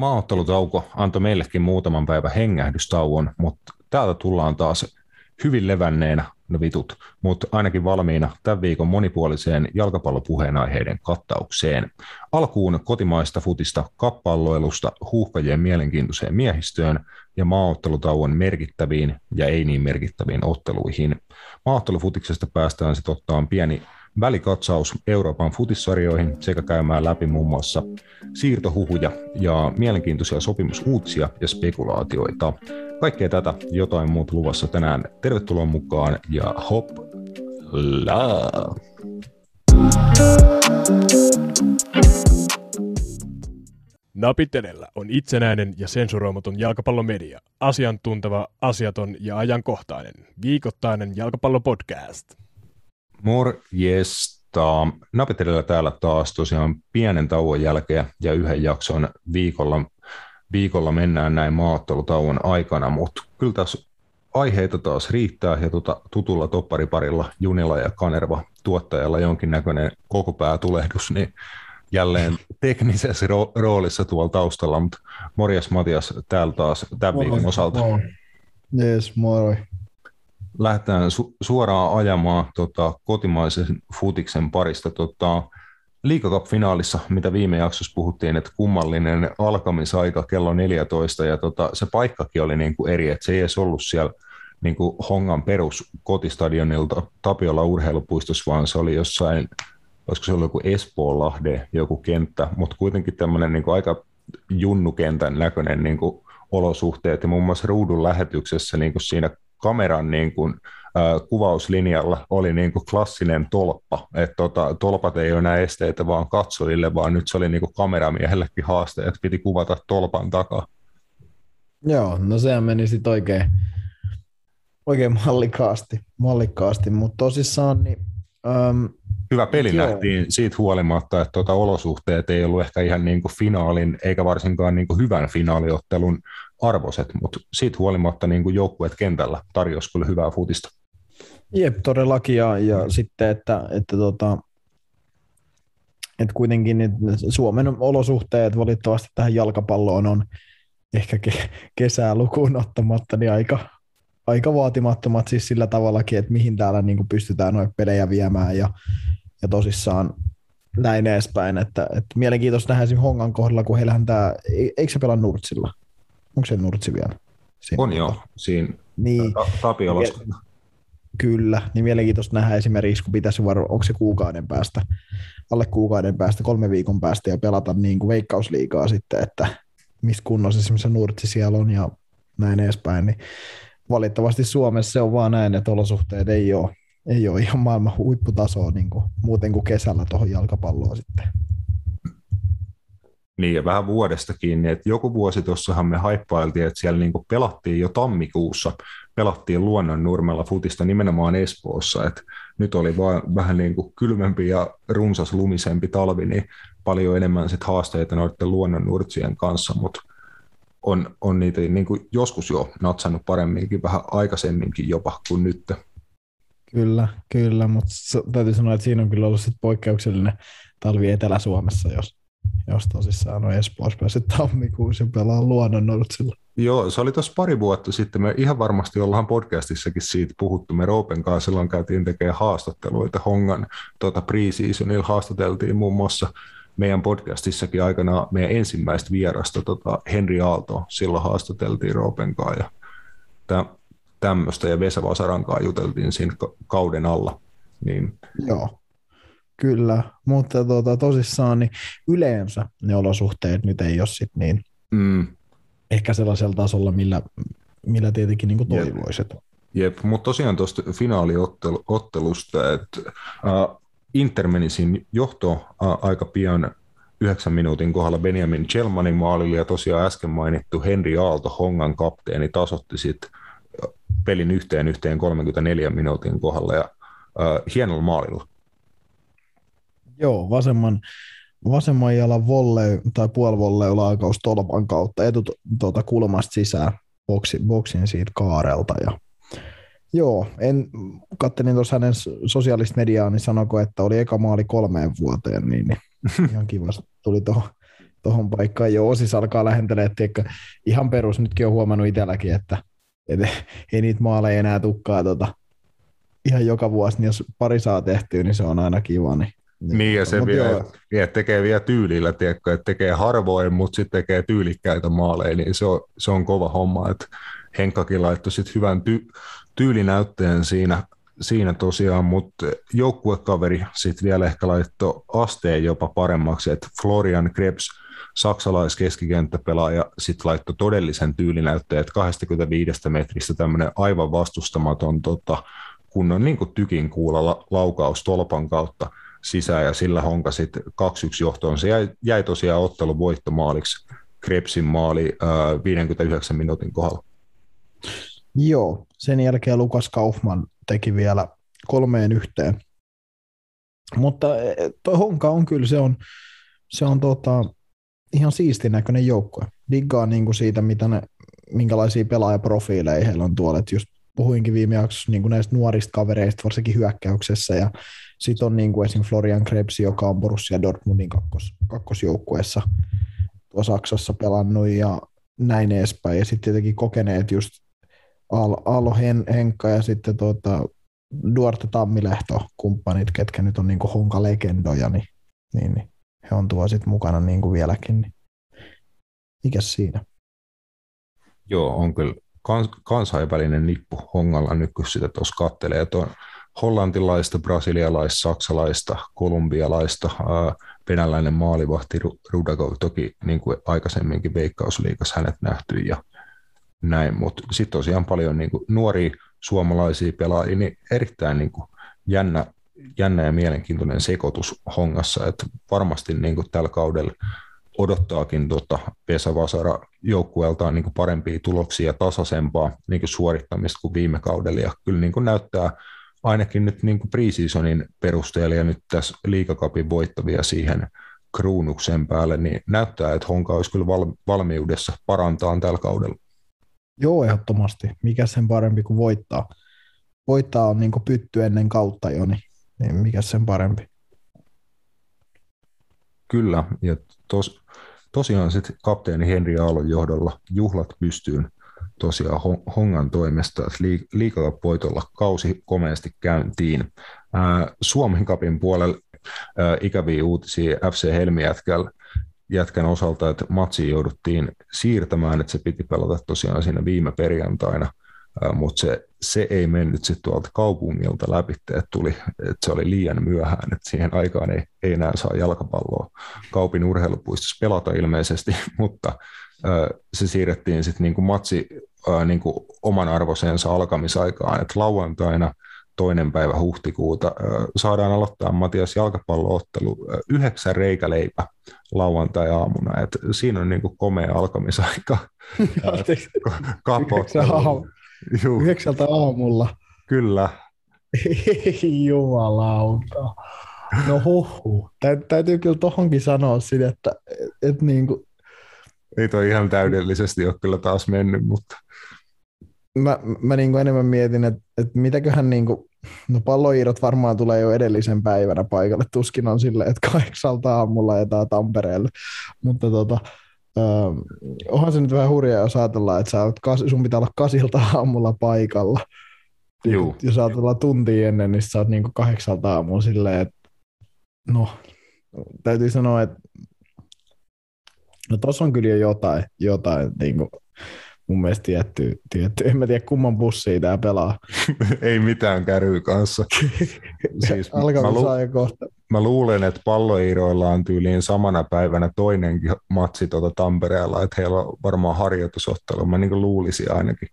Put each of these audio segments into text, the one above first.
Maaottelutauko antoi meillekin muutaman päivän hengähdystauon, mutta täältä tullaan taas hyvin levänneenä, no vitut, mutta ainakin valmiina tämän viikon monipuoliseen jalkapallopuheenaiheiden kattaukseen. Alkuun kotimaista futista kappalloilusta huuhkajien mielenkiintoiseen miehistöön ja maaottelutauon merkittäviin ja ei niin merkittäviin otteluihin. Maaottelufutiksesta päästään sitten ottaa pieni välikatsaus Euroopan futissarjoihin sekä käymään läpi muun muassa siirtohuhuja ja mielenkiintoisia sopimusuutisia ja spekulaatioita. Kaikkea tätä jotain muuta luvassa tänään. Tervetuloa mukaan ja hop la! Napitelellä on itsenäinen ja sensuroimaton jalkapallomedia. Asiantunteva, asiaton ja ajankohtainen. Viikoittainen jalkapallopodcast. Morjesta. Napitelellä täällä taas tosiaan pienen tauon jälkeen ja yhden jakson viikolla, viikolla mennään näin maattelutauon aikana, mutta kyllä tässä aiheita taas riittää ja tuota, tutulla toppariparilla Junilla ja Kanerva tuottajalla jonkinnäköinen koko tulehdus, niin jälleen teknisessä ro- roolissa tuolla taustalla, mutta morjes Matias täällä taas tämän viikon osalta. Jees, moi lähdetään su- suoraan ajamaan tota, kotimaisen futiksen parista. Tota, Liikacup-finaalissa, mitä viime jaksossa puhuttiin, että kummallinen alkamisaika kello 14, ja tota, se paikkakin oli niin kuin eri, että se ei edes ollut siellä niin kuin Hongan perus kotistadionilta Tapiola urheilupuistossa, vaan se oli jossain, olisiko se ollut joku Espoonlahde, joku kenttä, mutta kuitenkin tämmöinen niin kuin aika junnukentän näköinen niin kuin olosuhteet, ja muun muassa ruudun lähetyksessä niin kuin siinä kameran niin kuin, äh, kuvauslinjalla oli niin kuin klassinen tolppa. Et tota, tolpat ei ole enää esteitä vaan katsojille, vaan nyt se oli niin kuin kameramiehellekin haaste, että piti kuvata tolpan takaa. Joo, no sehän meni sitten oikein, oikein mallikkaasti, mallikkaasti mutta tosissaan niin, um, Hyvä peli joo. nähtiin siitä huolimatta, että tuota olosuhteet ei ollut ehkä ihan niin kuin finaalin, eikä varsinkaan niin kuin hyvän finaaliottelun arvoset, mutta siitä huolimatta niin kuin joukkueet kentällä tarjosi kyllä hyvää futista. Jep, todellakin, ja, ja sitten, että, että, tota, että kuitenkin niin Suomen olosuhteet valitettavasti tähän jalkapalloon on ehkä ke- kesää lukuun ottamatta niin aika, aika vaatimattomat siis sillä tavallakin, että mihin täällä niin kuin pystytään noita pelejä viemään ja, ja tosissaan näin edespäin. Että, että mielenkiintoista nähdä esimerkiksi Hongan kohdalla, kun heillähän tämä, eikö se pelaa Nurtsilla? Onko se Nurtsi vielä? Siinä on jo, siinä niin. Tapiolassa. Kyllä, niin mielenkiintoista nähdä esimerkiksi, kun pitäisi varo, onko se kuukauden päästä, alle kuukauden päästä, kolme viikon päästä ja pelata niin kuin veikkausliigaa sitten, että missä kunnossa esimerkiksi Nurtsi siellä on ja näin edespäin, niin valitettavasti Suomessa se on vaan näin, että olosuhteet ei ole, ei ole ihan maailman huipputasoa niin kuin, muuten kuin kesällä tuohon jalkapalloon sitten. Niin, ja vähän vuodesta kiinni, että joku vuosi tuossahan me haippailtiin, että siellä niin pelattiin jo tammikuussa, pelattiin luonnon nurmella futista nimenomaan Espoossa, että nyt oli vaan vähän niin kuin kylmempi ja runsas lumisempi talvi, niin paljon enemmän sit haasteita noiden luonnon nurtsien kanssa, mutta on, on niitä niin kuin joskus jo natsannut paremminkin, vähän aikaisemminkin jopa kuin nyt. Kyllä, kyllä, mutta täytyy sanoa, että siinä on kyllä ollut sit poikkeuksellinen talvi Etelä-Suomessa, jos jos tosissaan on Espoossa päässyt tammikuussa pelaa luonnonnortsilla. Joo, se oli tuossa pari vuotta sitten. Me ihan varmasti ollaan podcastissakin siitä puhuttu. Me Roopen kanssa silloin käytiin tekemään haastatteluita Hongan tuota pre-seasonilla haastateltiin muun muassa meidän podcastissakin aikana meidän ensimmäistä vierasta, tota Henri Aalto, silloin haastateltiin Roopen kanssa ja tämmöistä ja Vesa Vasaran kanssa juteltiin siinä kauden alla. Niin Joo. Kyllä, mutta tuota, tosissaan niin yleensä ne olosuhteet nyt ei ole sit niin mm. ehkä sellaisella tasolla, millä, millä tietenkin niin toivoisit. Jep, Jep. mutta tosiaan tuosta finaaliottelusta, että uh, Inter meni siinä johto uh, aika pian yhdeksän minuutin kohdalla Benjamin Chelmanin maalilla ja tosiaan äsken mainittu Henri Aalto, Hongan kapteeni, tasotti sitten pelin yhteen yhteen 34 minuutin kohdalla ja uh, hienolla maalilla. Joo, vasemman, vasemman jalan volle tai puolivolle laukaus tolpan kautta etu tuota kulmasta sisään boksi, boksin siitä kaarelta. Ja, joo, en, kattelin tuossa hänen sosiaalista mediaa, niin sanoko, että oli eka maali kolmeen vuoteen, niin, niin ihan kiva tuli tuohon tuohon paikkaan. Jo osis alkaa lähentelee, että ihan perus nytkin on huomannut itselläkin, että, että ei niitä maaleja enää tukkaa tota, ihan joka vuosi, niin jos pari saa tehtyä, niin se on aina kiva. Niin, niin, niin ja se vie, vie, tekee vielä tyylillä, tiedätkö, että tekee harvoin, mutta sitten tekee tyylikkäitä maaleja, niin se on, se on kova homma, että Henkkakin laittoi sitten hyvän ty, tyylinäytteen siinä, siinä tosiaan, mutta joukkuekaveri sitten vielä ehkä laittoi asteen jopa paremmaksi, että Florian Krebs, saksalais-keskikenttäpelaaja, sitten laittoi todellisen tyylinäytteen, että 25 metristä tämmöinen aivan vastustamaton tota, kunnon niin kuin tykin kuulla laukaus tolpan kautta sisään ja sillä honka sitten 2-1 johtoon. Se jäi, jäi tosiaan ottelun voittomaaliksi Krebsin maali äh, 59 minuutin kohdalla. Joo, sen jälkeen Lukas Kaufman teki vielä kolmeen yhteen. Mutta e, tuo Honka on kyllä, se on, se on tota, ihan siistin näköinen joukkue. Diggaa niin kuin siitä, mitä ne, minkälaisia pelaajaprofiileja heillä on tuolla. Et just puhuinkin viime jaksossa niin näistä nuorista kavereista, varsinkin hyökkäyksessä, ja sitten on niin kuin esim. Florian Krebs, joka on Borussia Dortmundin kakkos, kakkosjoukkueessa tuossa Saksassa pelannut, ja näin edespäin. Ja sitten tietenkin kokeneet just Aalo Hen, Henkka ja sitten tuota, Duarte Tammilehto, kumppanit, ketkä nyt on niin kuin honka-legendoja, niin, niin, niin he on tuo sitten mukana niin kuin vieläkin. Niin. Mikäs siinä? Joo, on kyllä kans, kansainvälinen nippu Hongalla nyt, kun sitä tuossa kattelee. Tuon hollantilaista, brasilialaista, saksalaista, kolumbialaista, venäläinen maalivahti Rudakov, toki niin kuin aikaisemminkin Veikkausliikassa hänet nähty ja näin, mutta sitten tosiaan paljon niin kuin nuoria suomalaisia pelaajia, niin erittäin niin kuin jännä, jännä ja mielenkiintoinen sekoitus hongassa, että varmasti niin kuin tällä kaudella odottaakin tota Vesa Vasara joukkueeltaan niin parempia tuloksia ja tasaisempaa niin suorittamista kuin viime kaudella. Ja kyllä niin näyttää ainakin nyt niin preseasonin perusteella ja nyt tässä liikakapin voittavia siihen kruunuksen päälle, niin näyttää, että Honka olisi kyllä valmiudessa parantaa tällä kaudella. Joo, ehdottomasti. Mikä sen parempi kuin voittaa. Voittaa on niin pytty ennen kautta jo, niin, niin mikä sen parempi. Kyllä, ja tos, tosiaan sitten kapteeni Henri Aallon johdolla juhlat pystyyn tosiaan Hongan toimesta, että liikakapoitolla kausi komeasti käyntiin. Suomen kapin puolella ikäviä uutisia FC Helmi jätkällä jätkän osalta, että matsi jouduttiin siirtämään, että se piti pelata tosiaan siinä viime perjantaina, mutta se, se ei mennyt sitten tuolta kaupungilta läpi, että, tuli, että se oli liian myöhään, että siihen aikaan ei, ei enää saa jalkapalloa kaupin urheilupuistossa pelata ilmeisesti, mutta se siirrettiin sitten niinku matsi niinku oman arvoisensa alkamisaikaan, että lauantaina – toinen päivä huhtikuuta saadaan aloittaa Matias jalkapalloottelu yhdeksän reikäleipä lauantai-aamuna. Et siinä on niin kuin komea alkamisaika. Yhdeksältä aamulla. Kyllä. Jumalauta. No huhu. Täytyy kyllä tohonkin sanoa sinne, että, että niin kuin... Ei toi ihan täydellisesti ole kyllä taas mennyt, mutta... Mä, mä niin kuin enemmän mietin, että, että mitäköhän niin kuin No palloiirot varmaan tulee jo edellisen päivänä paikalle. Tuskin on sille, että kahdeksalta aamulla etaa Tampereelle. Mutta tota, uh, onhan se nyt vähän hurjaa, jos ajatellaan, että sä oot, sun pitää olla kasilta aamulla paikalla. Juu. Jos ajatellaan tuntia ennen, niin sä oot niin kahdeksalta aamulla silleen, että no, täytyy sanoa, että no tossa on kyllä jo jotain, jotain niin kuin, mun mielestä tietty, tietty. En mä tiedä kumman bussia tää pelaa. Ei mitään käryy kanssa. siis mä, lu- kohta. mä, luulen, että palloiroilla on tyyliin samana päivänä toinenkin matsi tuota Tampereella, että heillä on varmaan harjoitusottelu. Mä niin luulisin ainakin,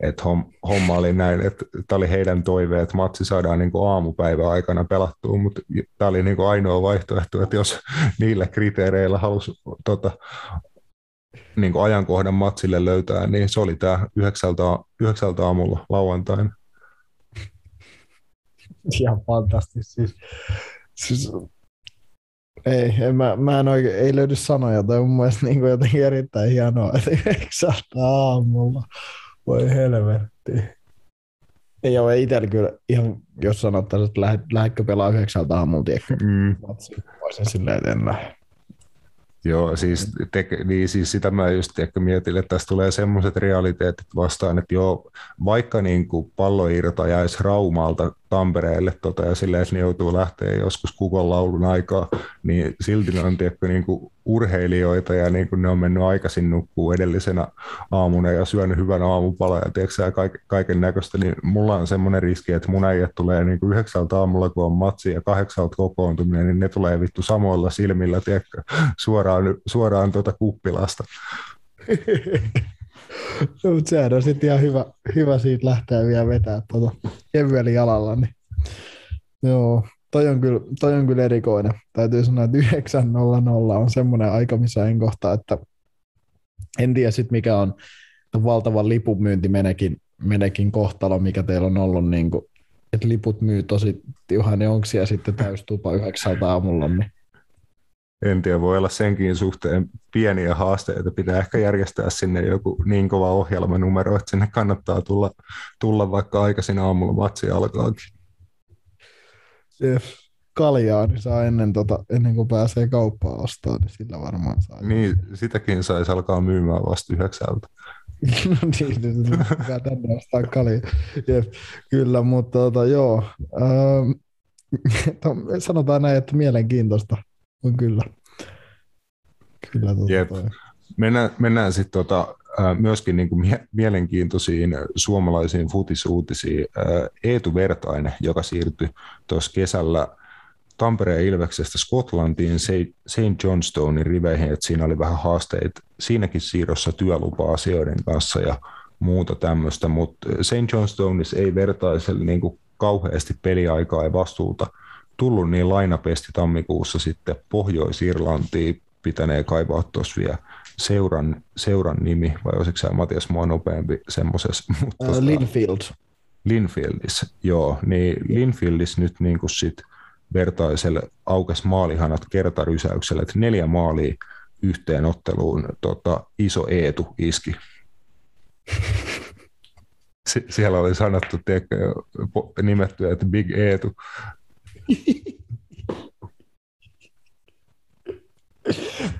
että homma oli näin, että tämä oli heidän toive, että matsi saadaan niin aamupäivän aikana pelattua, mutta tämä oli niin ainoa vaihtoehto, että jos niillä kriteereillä halusi tota, niin kuin ajankohdan matsille löytää, niin se oli tämä yhdeksältä, yhdeksältä aamulla lauantaina. Ihan fantastista. Siis, siis, ei, en, mä, mä en oikein, ei löydy sanoja, tai mun mielestä niin kuin jotenkin erittäin hienoa, että yhdeksältä aamulla, voi helvetti. Ei ole itsellä kyllä ihan, jos sanottaisiin, että lähdet, lähdetkö pelaa yhdeksältä aamulla, tiedätkö, mm. matsi, voisin silleen, että en lähde. Joo, siis, te, niin siis sitä mä just ehkä mietin, että tässä tulee semmoiset realiteetit vastaan, että joo, vaikka niin kuin pallo irtoajaisi Raumalta Tampereelle tota, ja silleen, että ne joutuu lähteä joskus kukon laulun aikaa, niin silti ne on tiedätkö, niin kuin urheilijoita ja niin kuin ne on mennyt aikaisin nukkuu edellisenä aamuna ja syönyt hyvän aamupala ja tiedätkö, kaiken, kaiken näköistä, niin mulla on semmoinen riski, että mun äijät tulee niin kuin yhdeksältä aamulla, kun on matsi ja kahdeksalta kokoontuminen, niin ne tulee vittu samoilla silmillä tiedätkö, suoraan, suoraan tuota kuppilasta. No, mutta sehän on sitten ihan hyvä, hyvä siitä lähteä vielä vetää tuota kevyellä jalalla. Niin. Joo, toi on, kyllä, toi on kyllä erikoinen. Täytyy sanoa, että 9.00 on semmoinen aika, missä en kohta, että en tiedä sitten mikä on valtavan lipumyynti menekin, menekin kohtalo, mikä teillä on ollut, niin kuin, että liput myy tosi tiuhaan, niin onko siellä sitten täystupa 9 aamulla, niin en tiedä, voi olla senkin suhteen pieniä haasteita. Pitää ehkä järjestää sinne joku niin kova ohjelmanumero, että sinne kannattaa tulla, tulla vaikka aikaisin aamulla matsi alkaakin. Jep. Kaljaa, niin saa ennen, tota, ennen kuin pääsee kauppaan ostamaan, niin sillä varmaan saa. Niin, sitäkin saisi alkaa myymään vasta yhdeksältä. no niin, niin pitää tänne ostaa kaljaa. Jep, kyllä, mutta tota, joo. Ähm, sanotaan näin, että mielenkiintoista on kyllä. Kyllä Jep. Mennään, mennään sitten tota, myöskin niin kuin mie- mielenkiintoisiin suomalaisiin futisuutisiin. Eetu Vertainen, joka siirtyi tuossa kesällä Tampereen Ilveksestä Skotlantiin St. Johnstonein riveihin, että siinä oli vähän haasteita siinäkin siirrossa työlupa-asioiden kanssa ja muuta tämmöistä, mutta St. Johnstoneissa ei vertaiselle niin kuin kauheasti peliaikaa ja vastuuta – tullut, niin lainapesti tammikuussa sitten Pohjois-Irlantiin pitänee kaivaa tuossa vielä seuran, seuran nimi, vai olisiko se Matias mua nopeampi semmoisessa? Uh, Linfield. Linfieldis, joo. Niin Linfieldis nyt niin kuin sit vertaiselle aukes maalihanat kertarysäyksellä, että neljä maalia yhteen otteluun tota, iso Eetu iski. siellä oli sanottu, tiedätkö, nimetty, että Big Eetu,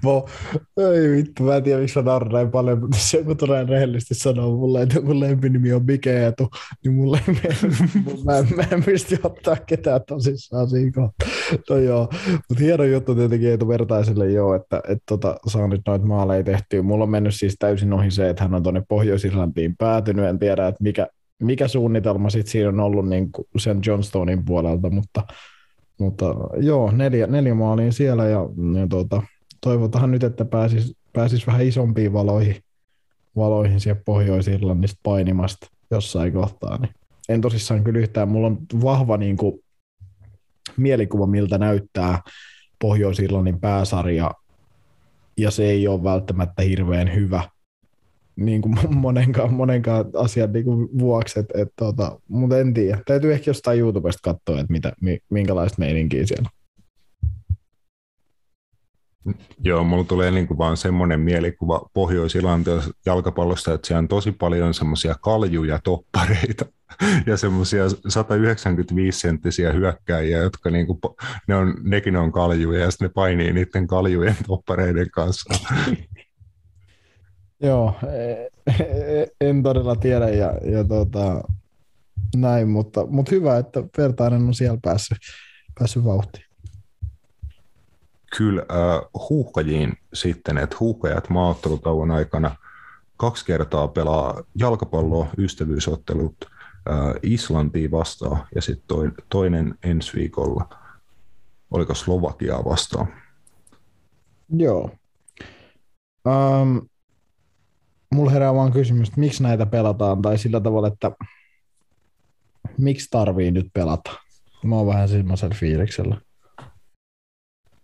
Mo, ei vittu, mä en tiedä miksi mä näin paljon, mutta jos joku tulee rehellisesti sanoa mulle, että mun lempinimi on Bikeetu, niin mulle ei mä, en, mä en pysty ottaa ketään tosissaan siinä kohtaa. No joo, mutta hieno juttu tietenkin Eetu Vertaiselle joo, että et tota, saa nyt noita maaleja tehtyä. Mulla on mennyt siis täysin ohi se, että hän on tuonne Pohjois-Irlantiin päätynyt, en tiedä, että mikä, mikä suunnitelma sitten siinä on ollut niin sen Johnstonein puolelta, mutta mutta joo, neljä, neljä maalia siellä ja, ja tuota, toivotaan nyt, että pääsis, pääsis vähän isompiin valoihin, valoihin siellä Pohjois-Irlannista painimasta jossain kohtaa. Niin en tosissaan kyllä yhtään, mulla on vahva niin kuin, mielikuva, miltä näyttää Pohjois-Irlannin pääsarja, ja se ei ole välttämättä hirveän hyvä – niin kuin monenkaan, monenkaan asian niin kuin vuoksi, et, et, tota, mutta en tiedä. Täytyy ehkä jostain YouTubesta katsoa, että mitä, minkälaista meininkiä siellä Joo, mulla tulee niin kuin vaan semmoinen mielikuva pohjois jalkapallosta, että siellä on tosi paljon semmoisia kaljuja toppareita ja semmoisia 195 senttisiä hyökkäjiä, jotka niin kuin, ne on, nekin on kaljuja ja sitten ne painii niiden kaljujen toppareiden kanssa. Joo, e, e, en todella tiedä ja, ja tota, näin, mutta, mutta hyvä, että Vertainen on siellä päässyt, päässyt vauhtiin. Kyllä, äh, huuhkajiin sitten, että huuhkajat maaottelutauon aikana kaksi kertaa pelaa jalkapalloa, ystävyysottelut äh, Islantiin vastaan ja sitten toinen ensi viikolla, oliko Slovakiaa vastaan? Joo. Um, mulla herää vaan kysymys, että miksi näitä pelataan, tai sillä tavalla, että miksi tarvii nyt pelata. Mä oon vähän semmoisella fiiliksellä.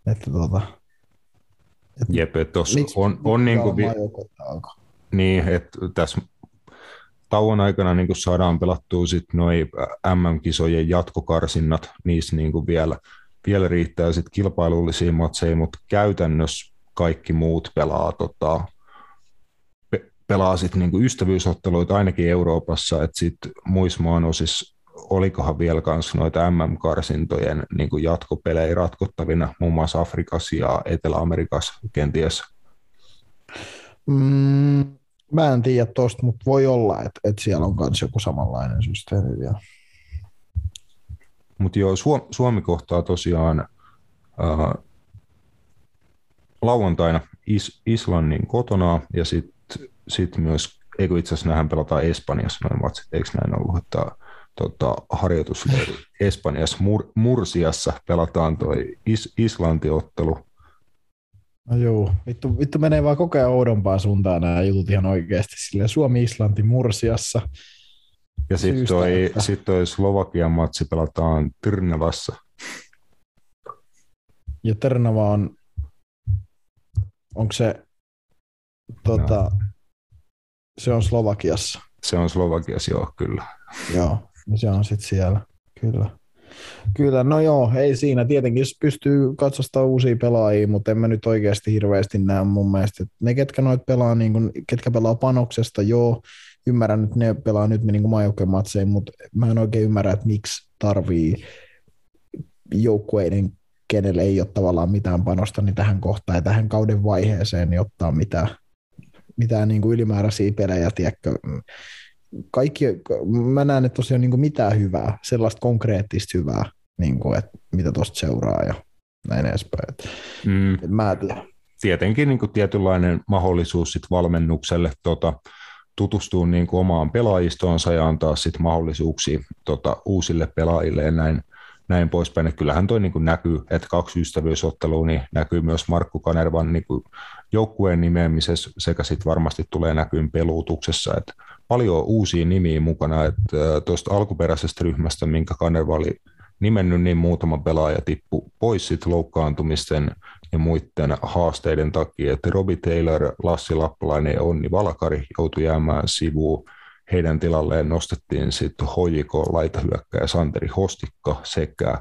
Että tota, että Jep, että tossa miksi, on, on niin kuin, vi- niin, että tässä tauon aikana niin kuin saadaan pelattua sit noi MM-kisojen jatkokarsinnat, niissä niin kuin vielä, vielä riittää sit kilpailullisia matseja, mutta käytännössä kaikki muut pelaa tota, pelaa sit niinku ystävyysotteluita ainakin Euroopassa, että sitten muissa maanosissa olikohan vielä kanssa noita MM-karsintojen niin kuin jatkopelejä ratkottavina, muun muassa Afrikassa ja Etelä-Amerikassa kenties? Mm, mä en tiedä tuosta, mutta voi olla, että, että siellä on myös joku samanlainen systeemi vielä. Mutta joo, Suomi kohtaa tosiaan äh, lauantaina Is- Islannin kotona ja sitten sit myös, eikö itse asiassa nähdään pelataan Espanjassa noin matsit, eikö näin ollut, että tota, harjoitus Espanjassa, Mur- Mursiassa pelataan toi Is- Islanti-ottelu. No joo, vittu, vittu menee vaan koko ajan oudompaa suuntaan nämä jutut ihan oikeasti. Sille Suomi-Islanti Mursiassa. Ja sitten toi, että... sit toi Slovakian matsi pelataan Tyrnävässä. Ja Tyrnävä on, onko se, tota, no. Se on Slovakiassa? Se on Slovakiassa, joo, kyllä. Joo, niin se on sitten siellä, kyllä. Kyllä, no joo, ei siinä. Tietenkin jos pystyy katsostamaan uusia pelaajia, mutta en mä nyt oikeasti hirveästi näe mun mielestä. Että ne, ketkä noit pelaa, niin kun, ketkä pelaa panoksesta, joo, ymmärrän, että ne pelaa nyt niin maajoukkojen matseja, mutta mä en oikein ymmärrä, että miksi tarvii joukkueiden, kenelle ei ole tavallaan mitään panosta, niin tähän kohtaan ja tähän kauden vaiheeseen niin ottaa mitään, mitään niin kuin ylimääräisiä pelejä, tiedätkö, kaikki, mä näen, että tosiaan niin mitään hyvää, sellaista konkreettista hyvää, niin kuin, että mitä tuosta seuraa ja näin edespäin. Mm. Et mä. Tietenkin niin kuin tietynlainen mahdollisuus sit valmennukselle tota, tutustua niin kuin omaan pelaajistoonsa ja antaa sit mahdollisuuksia tota, uusille pelaajille ja näin, näin poispäin. Et kyllähän toi niin kuin näkyy, että kaksi ystävyysottelua niin näkyy myös Markku Kanervan niin kuin joukkueen nimeämisessä sekä sitten varmasti tulee näkyyn peluutuksessa. Et paljon uusia nimiä mukana, että tuosta alkuperäisestä ryhmästä, minkä Kanerva oli nimennyt, niin muutama pelaaja tippu pois sit loukkaantumisten ja muiden haasteiden takia, että Robbie Taylor, Lassi Lappalainen ja Onni Valakari joutui jäämään sivuun. Heidän tilalleen nostettiin sitten hoiko laitahyökkäjä Santeri Hostikka sekä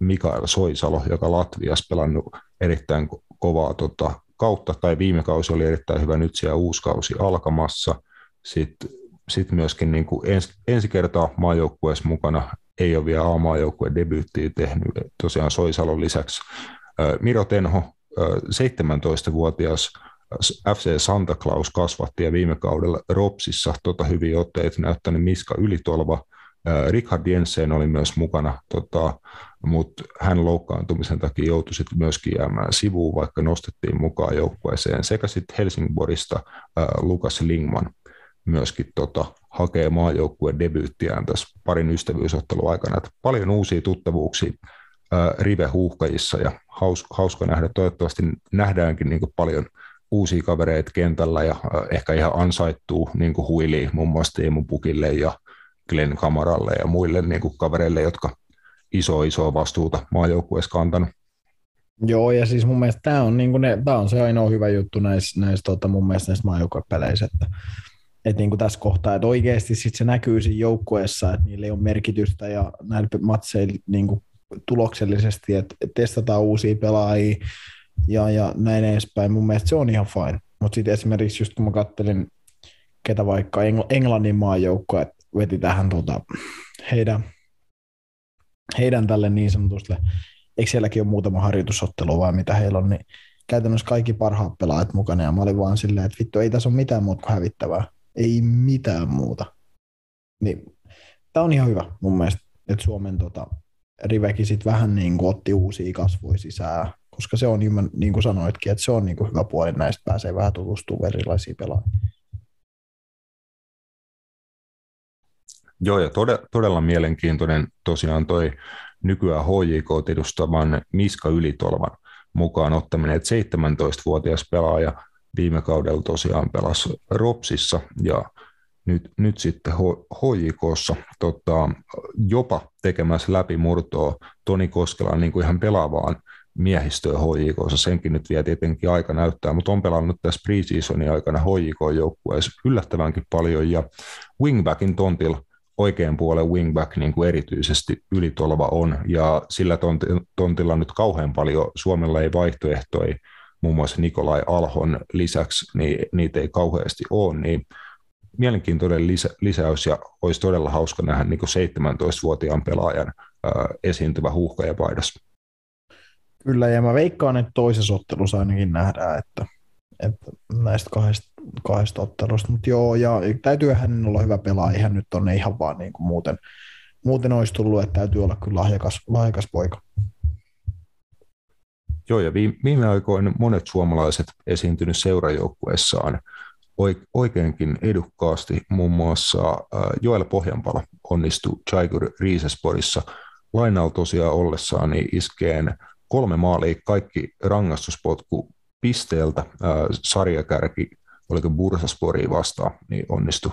Mikael Soisalo, joka Latviassa pelannut erittäin kovaa tota, kautta, tai viime kausi oli erittäin hyvä, nyt siellä uusi kausi alkamassa – sitten sit myöskin niin kuin ens, ensi kertaa maajoukkueessa mukana, ei ole vielä A-maajoukkueen debyyttiä tehnyt, tosiaan Soisalon lisäksi. Miro Tenho, 17-vuotias FC Santa Claus kasvatti ja viime kaudella Ropsissa tota, hyviä otteita näyttänyt Miska Ylitolva. Richard Jensen oli myös mukana, tota, mutta hän loukkaantumisen takia joutui sitten myöskin jäämään sivuun, vaikka nostettiin mukaan joukkueeseen. Sekä sitten Helsingborista äh, Lukas Lingman myöskin tota, hakee maajoukkueen debyyttiään tässä parin ystävyysottelun aikana. Että paljon uusia tuttavuuksia rive-huuhkajissa ja haus, hauska nähdä. Toivottavasti nähdäänkin niin paljon uusia kavereita kentällä ja ehkä ihan ansaittuu niin huiliin muun muassa Teemu Pukille ja Glenn Kamaralle ja muille niin kuin kavereille, jotka iso iso vastuuta maajoukkueessa kantanut. Joo, ja siis mun mielestä tämä on, niin on se ainoa hyvä juttu näissä, näissä tota, mun mielestä näissä maajoukkuepeleissä, että että niin kuin tässä kohtaa, että oikeasti sit se näkyy siinä joukkueessa, että niillä ei ole merkitystä ja näillä matseilla niin kuin tuloksellisesti, että testataan uusia pelaajia ja, ja näin edespäin. Mun mielestä se on ihan fine. Mutta sitten esimerkiksi just kun mä kattelin, ketä vaikka Engl- Englannin maajoukkoa veti tähän tota, heidän, heidän tälle niin sanotusti, eikö sielläkin ole muutama harjoitusottelu vai mitä heillä on, niin käytännössä kaikki parhaat pelaajat mukana ja mä olin vaan silleen, että vittu ei tässä ole mitään muuta kuin hävittävää ei mitään muuta. Niin, tämä on ihan hyvä mun mielestä, että Suomen tota, rivekin sit vähän niin kuin otti uusia kasvoja sisään, koska se on, niin kuin sanoitkin, että se on niin kuin hyvä puoli, näistä pääsee vähän tutustumaan erilaisiin pelaajia. Joo, ja todella, todella mielenkiintoinen tosiaan toi nykyään HJK edustavan Miska Ylitolvan mukaan ottaminen, että 17-vuotias pelaaja viime kaudella tosiaan pelasi Ropsissa ja nyt, nyt sitten HJKssa tota, jopa tekemässä läpimurtoa Toni Koskela niin kuin ihan pelaavaan miehistöä HJKssa. Senkin nyt vielä tietenkin aika näyttää, mutta on pelannut tässä preseasonin aikana HJK-joukkueessa yllättävänkin paljon ja wingbackin tontilla oikean puolen wingback niin kuin erityisesti ylitolva on, ja sillä tontilla nyt kauhean paljon Suomella ei vaihtoehtoja muun muassa Nikolai Alhon lisäksi, niin niitä ei kauheasti ole, niin mielenkiintoinen lisä, lisäys ja olisi todella hauska nähdä niin 17-vuotiaan pelaajan ää, esiintyvä huuhkajapaidassa. Kyllä, ja mä veikkaan, että toisessa ottelussa ainakin nähdään, että, että näistä kahdesta, kahdesta ottelusta, mutta joo, ja täytyy hänen olla hyvä pelaaja, ihan nyt on ihan vaan niin kuin muuten, muuten olisi tullut, että täytyy olla kyllä lahjakas, lahjakas poika. Joo, ja viime aikoina monet suomalaiset esiintynyt seurajoukkueessaan oikeinkin edukkaasti. Muun muassa Joel Pohjanpalo onnistui Jaigur Riisesporissa lainalla tosiaan ollessaan niin iskeen kolme maalia kaikki rangaistuspotku pisteeltä sarjakärki, oliko Bursaspori vastaan, niin onnistui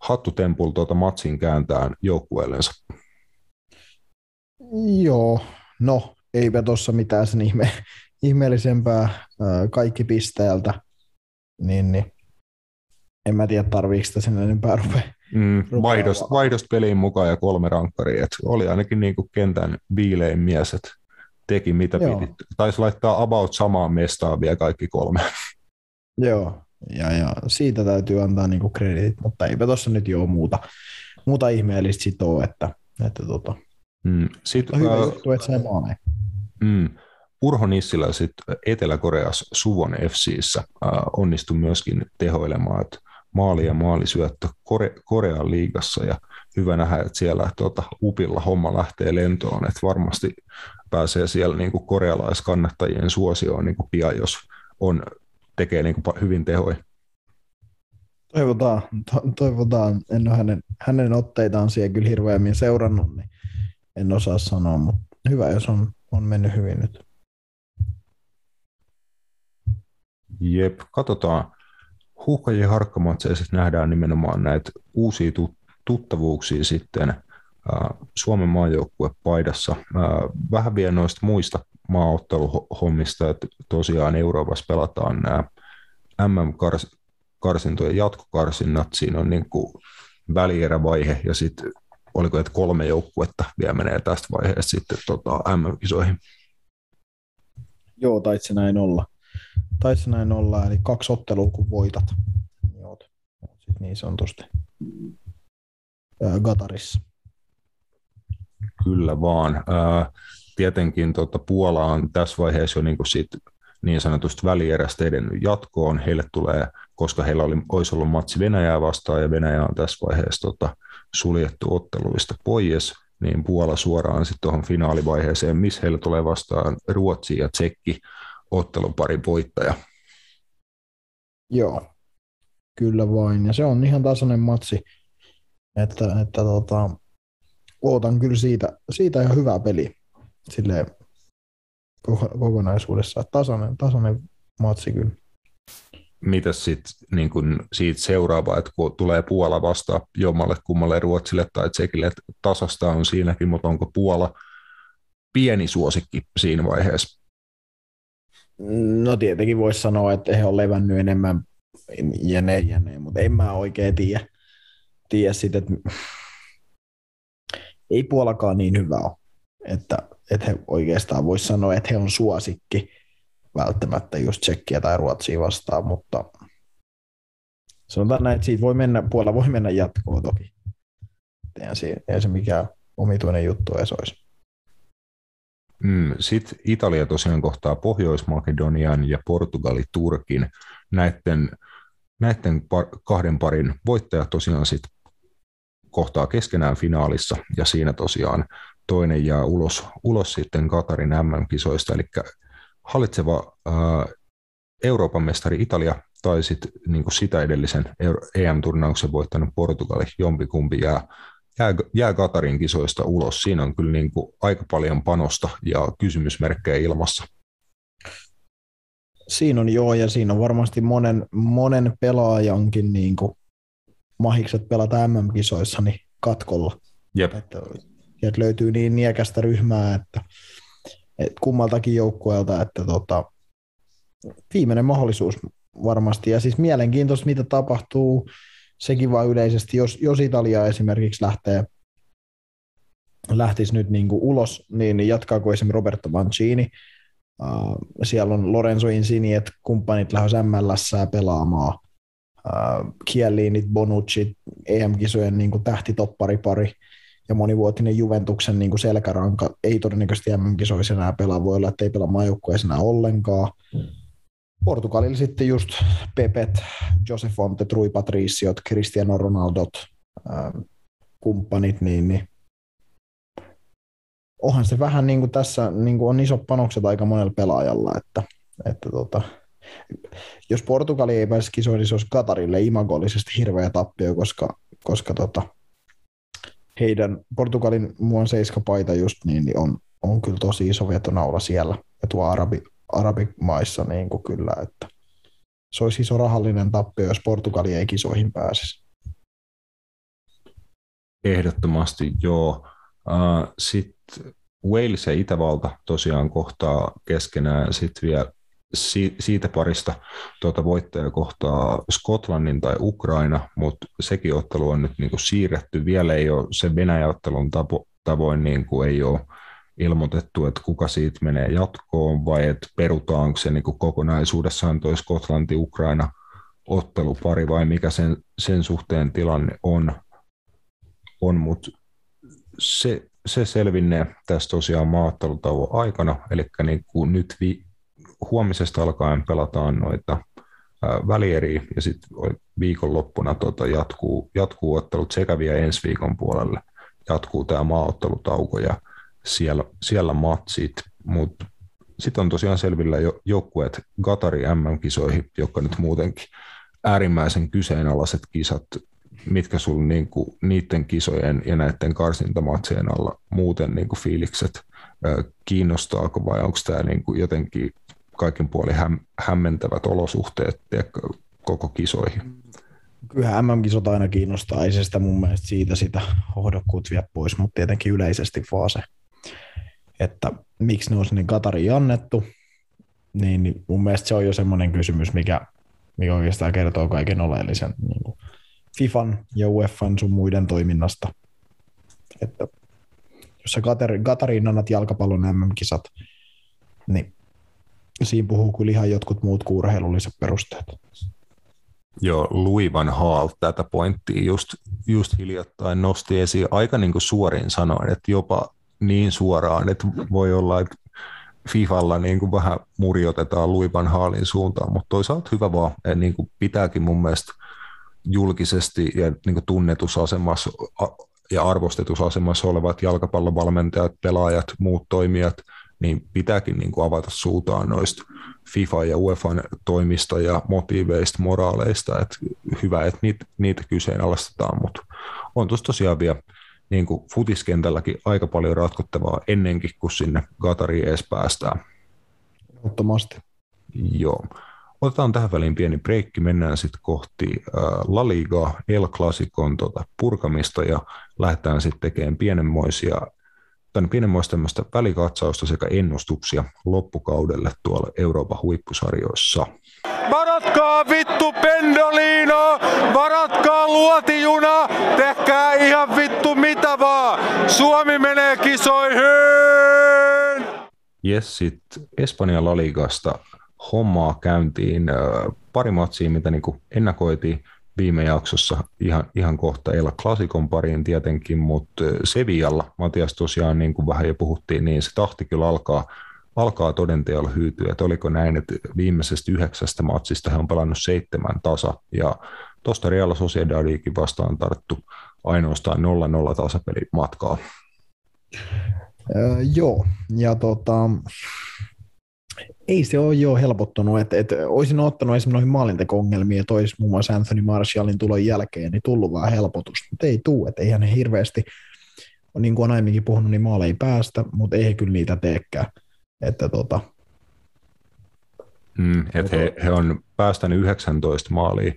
hattutempul tuota matsin kääntään joukkueellensa. Joo, no eipä tuossa mitään sen ihme, ihmeellisempää kaikki pisteeltä, niin, niin en mä tiedä tarviiko sitä sen enempää rupea. Mm, vaihdosta, vaihdosta peliin mukaan ja kolme rankkaria. Et oli ainakin niinku kentän viilein mies, että teki mitä Joo. piti. Taisi laittaa about samaan mestaan vielä kaikki kolme. Joo, ja, ja siitä täytyy antaa niinku kreditit, mutta eipä tuossa nyt jo muuta, muuta ihmeellistä sitoa, että, että tota, mm, sit, hyvä äh, juttu, että se maaneen. Mm, Urho Nissilä sitten Etelä-Koreassa Suvon FCissä äh, onnistui myöskin tehoilemaan, että maali ja maalisyöttö Kore, Korean liigassa ja hyvä nähdä, että siellä tuota, upilla homma lähtee lentoon, että varmasti pääsee siellä niin kuin korealaiskannattajien suosioon niin kuin pian, jos on, tekee niin kuin hyvin tehoja. Toivotaan, to, toivotaan. En ole hänen, hänen otteitaan siellä kyllä hirveämmin seurannut, niin en osaa sanoa, mutta hyvä, jos on, on mennyt hyvin nyt. Jep, katsotaan. Huuhkajien harkkamatseissa nähdään nimenomaan näitä uusia tuttavuuksia sitten Suomen maajoukkue paidassa. Vähän vielä noista muista maaotteluhommista, että tosiaan Euroopassa pelataan nämä MM-karsintojen jatkokarsinnat, siinä on niin kuin välierävaihe ja sitten oliko, että kolme joukkuetta vielä menee tästä vaiheesta sitten tota, MM-kisoihin. Joo, taisi näin olla. Taisi näin olla, eli kaksi ottelua kun voitat, niin oot, oot sit niin sanotusti Gatarissa. Kyllä vaan. Tietenkin tota, Puola on tässä vaiheessa jo niin, kuin siitä niin sanotusti välierästä edennyt jatkoon. Heille tulee, koska heillä oli, olisi ollut matsi Venäjää vastaan ja Venäjä on tässä vaiheessa tota, suljettu otteluista pois, niin Puola suoraan sitten tuohon finaalivaiheeseen, missä heillä tulee vastaan Ruotsi ja Tsekki otteluparin voittaja. Joo, kyllä vain. Ja se on ihan tasainen matsi, että, että tota, ootan kyllä siitä, siitä ihan hyvää peli sille kokonaisuudessa. Tasainen, tasainen matsi kyllä. Mitäs sitten niin kun siitä seuraava, että kun tulee Puola vasta jommalle kummalle Ruotsille tai Tsekille, että tasasta on siinäkin, mutta onko Puola pieni suosikki siinä vaiheessa? No tietenkin voisi sanoa, että he on levännyt enemmän jne, jne mutta en mä oikein tiedä, tiedä sitä, että ei Puolakaan niin hyvä ole, että, että he oikeastaan voisi sanoa, että he on suosikki välttämättä just Tsekkiä tai Ruotsia vastaan, mutta sanotaan näin, että siitä voi mennä, Puola voi mennä jatkoon toki. Eihän se, mikään omituinen juttu edes olisi. Mm, Sitten Italia tosiaan kohtaa Pohjois-Makedonian ja Portugali Turkin. Näiden, näiden par, kahden parin voittajat tosiaan sitten kohtaa keskenään finaalissa ja siinä tosiaan toinen jää ulos, ulos sitten Katarin MM-kisoista, eli hallitseva ää, Euroopan mestari Italia tai sitten niin sitä edellisen EM-turnauksen voittanut Portugali, jompikumpi jää jää, jää Katarin kisoista ulos. Siinä on kyllä niin kuin aika paljon panosta ja kysymysmerkkejä ilmassa. Siinä on joo, ja siinä on varmasti monen, monen pelaajankin niin kuin mahikset pelata MM-kisoissa niin katkolla. Jep. Että, että löytyy niin niekästä ryhmää, että, että kummaltakin joukkueelta, että tota, viimeinen mahdollisuus varmasti. Ja siis mielenkiintoista, mitä tapahtuu sekin vaan yleisesti, jos, jos Italia esimerkiksi lähtee, lähtisi nyt niin kuin ulos, niin jatkaako esimerkiksi Roberto Mancini, uh, siellä on Lorenzo Insigne, että kumppanit lähes MLS pelaamaan, äh, Chiellinit, Bonucci, EM-kisojen niin kuin tähtitopparipari ja monivuotinen Juventuksen niin kuin selkäranka ei todennäköisesti MM-kisoissa enää pelaa, voi olla, että ei pelaa maajoukkueessa enää ollenkaan. Portugalilla sitten just Pepet, Josef Fonte, Rui Patriciot, Cristiano Ronaldot, äh, kumppanit, niin, niin onhan se vähän niin kuin tässä niin kuin on isot panokset aika monella pelaajalla, että, että tota, jos Portugali ei pääse kisoihin, niin se olisi Katarille imagollisesti hirveä tappio, koska, koska tota, heidän Portugalin muun seiskapaita just niin, niin on, on kyllä tosi iso vetonaula siellä ja tuo arabi, arabimaissa niin kuin kyllä, että se olisi iso rahallinen tappio, jos Portugali ei kisoihin pääsisi. Ehdottomasti joo. Uh, Sitten Wales ja Itävalta tosiaan kohtaa keskenään. Sitten vielä siitä parista tuota voittaja kohtaa Skotlannin tai Ukraina, mutta sekin ottelu on nyt niin kuin siirretty. Vielä ei ole se Venäjä-ottelun tavoin niin kuin ei ole ilmoitettu, että kuka siitä menee jatkoon vai että perutaanko se niin kuin kokonaisuudessaan toi Skotlanti-Ukraina ottelupari vai mikä sen, sen suhteen tilanne on, on mutta se, se selvinnee tässä tosiaan maattelutauon aikana, eli niin kuin nyt vi, huomisesta alkaen pelataan noita välieriä ja sitten viikonloppuna tota jatkuu, jatkuu ottelut sekä vielä ensi viikon puolelle. Jatkuu tämä maaottelutauko ja siellä, siellä matsit, mutta sitten on tosiaan selvillä jo, joukkueet Gatari MM-kisoihin, jotka nyt muutenkin äärimmäisen kyseenalaiset kisat, mitkä sulla niinku, niiden kisojen ja näiden karsintamatsien alla muuten niinku fiilikset, kiinnostaako vai onko tämä niinku jotenkin kaikin puolin häm, hämmentävät olosuhteet koko kisoihin. Kyllä MM-kisot aina kiinnostaa, ei se sitä mun mielestä siitä sitä hohdokkuut vie pois, mutta tietenkin yleisesti vaan se, että miksi ne on sinne Qatariin annettu, niin, niin mun mielestä se on jo semmoinen kysymys, mikä, mikä oikeastaan kertoo kaiken oleellisen niin kuin FIFAn ja UEFan sun muiden toiminnasta. Että jos sä Qatariin annat jalkapallon MM-kisat, niin siinä puhuu kyllä ihan jotkut muut kuin urheilulliset perusteet. Joo, Louis Van Gaal tätä pointtia just, just hiljattain nosti esiin aika niin kuin suorin sanoen, että jopa niin suoraan, että voi olla, että Fifalla niin kuin vähän murjotetaan Louis Van Gaalin suuntaan, mutta toisaalta hyvä vaan, että niin kuin pitääkin mun mielestä julkisesti ja niin kuin tunnetusasemassa ja arvostetusasemassa olevat jalkapallovalmentajat, pelaajat, muut toimijat – niin pitääkin niin kuin avata suutaan noista FIFA ja UEFan toimista ja motiiveista, moraaleista, että hyvä, että niitä, niitä kyseenalaistetaan, mutta on tuossa tosiaan vielä niin kuin futiskentälläkin aika paljon ratkottavaa ennenkin, kun sinne Qatariin edes päästään. Ehdottomasti. Joo. Otetaan tähän väliin pieni breikki, mennään sitten kohti La Liga, El Clasicon tota, purkamista ja lähdetään sitten tekemään pienenmoisia tänne pienenmoista tämmöistä välikatsausta sekä ennustuksia loppukaudelle tuolla Euroopan huippusarjoissa. Varatkaa vittu pendolino, varatkaa luotijuna, tehkää ihan vittu mitä vaan. Suomi menee kisoihin! Jes, sit Espanjan Laligasta hommaa käyntiin. Pari matsia, mitä niinku ennakoitiin viime jaksossa ihan, ihan kohta Ella Klassikon pariin tietenkin, mutta Sevillalla, Matias tosiaan niin kuin vähän jo puhuttiin, niin se tahti kyllä alkaa, alkaa todenteolla hyytyä, että oliko näin, että viimeisestä yhdeksästä matsista he on pelannut seitsemän tasa, ja tuosta Real Sociedadikin vastaan tarttu ainoastaan 0-0 tasapeli matkaa. Öö, joo, ja tota, ei se ole jo helpottunut, että, että olisin ottanut esimerkiksi noihin maalinteko-ongelmiin, että olisi muun muassa Anthony Marshallin tulon jälkeen, niin tullut vähän helpotusta, mutta ei tuu, että eihän ne hirveästi, niin kuin on aiemminkin puhunut, niin maaleja päästä, mutta ei kyllä niitä teekään. Että tota, mm, et he, he, on päästänyt 19 maalia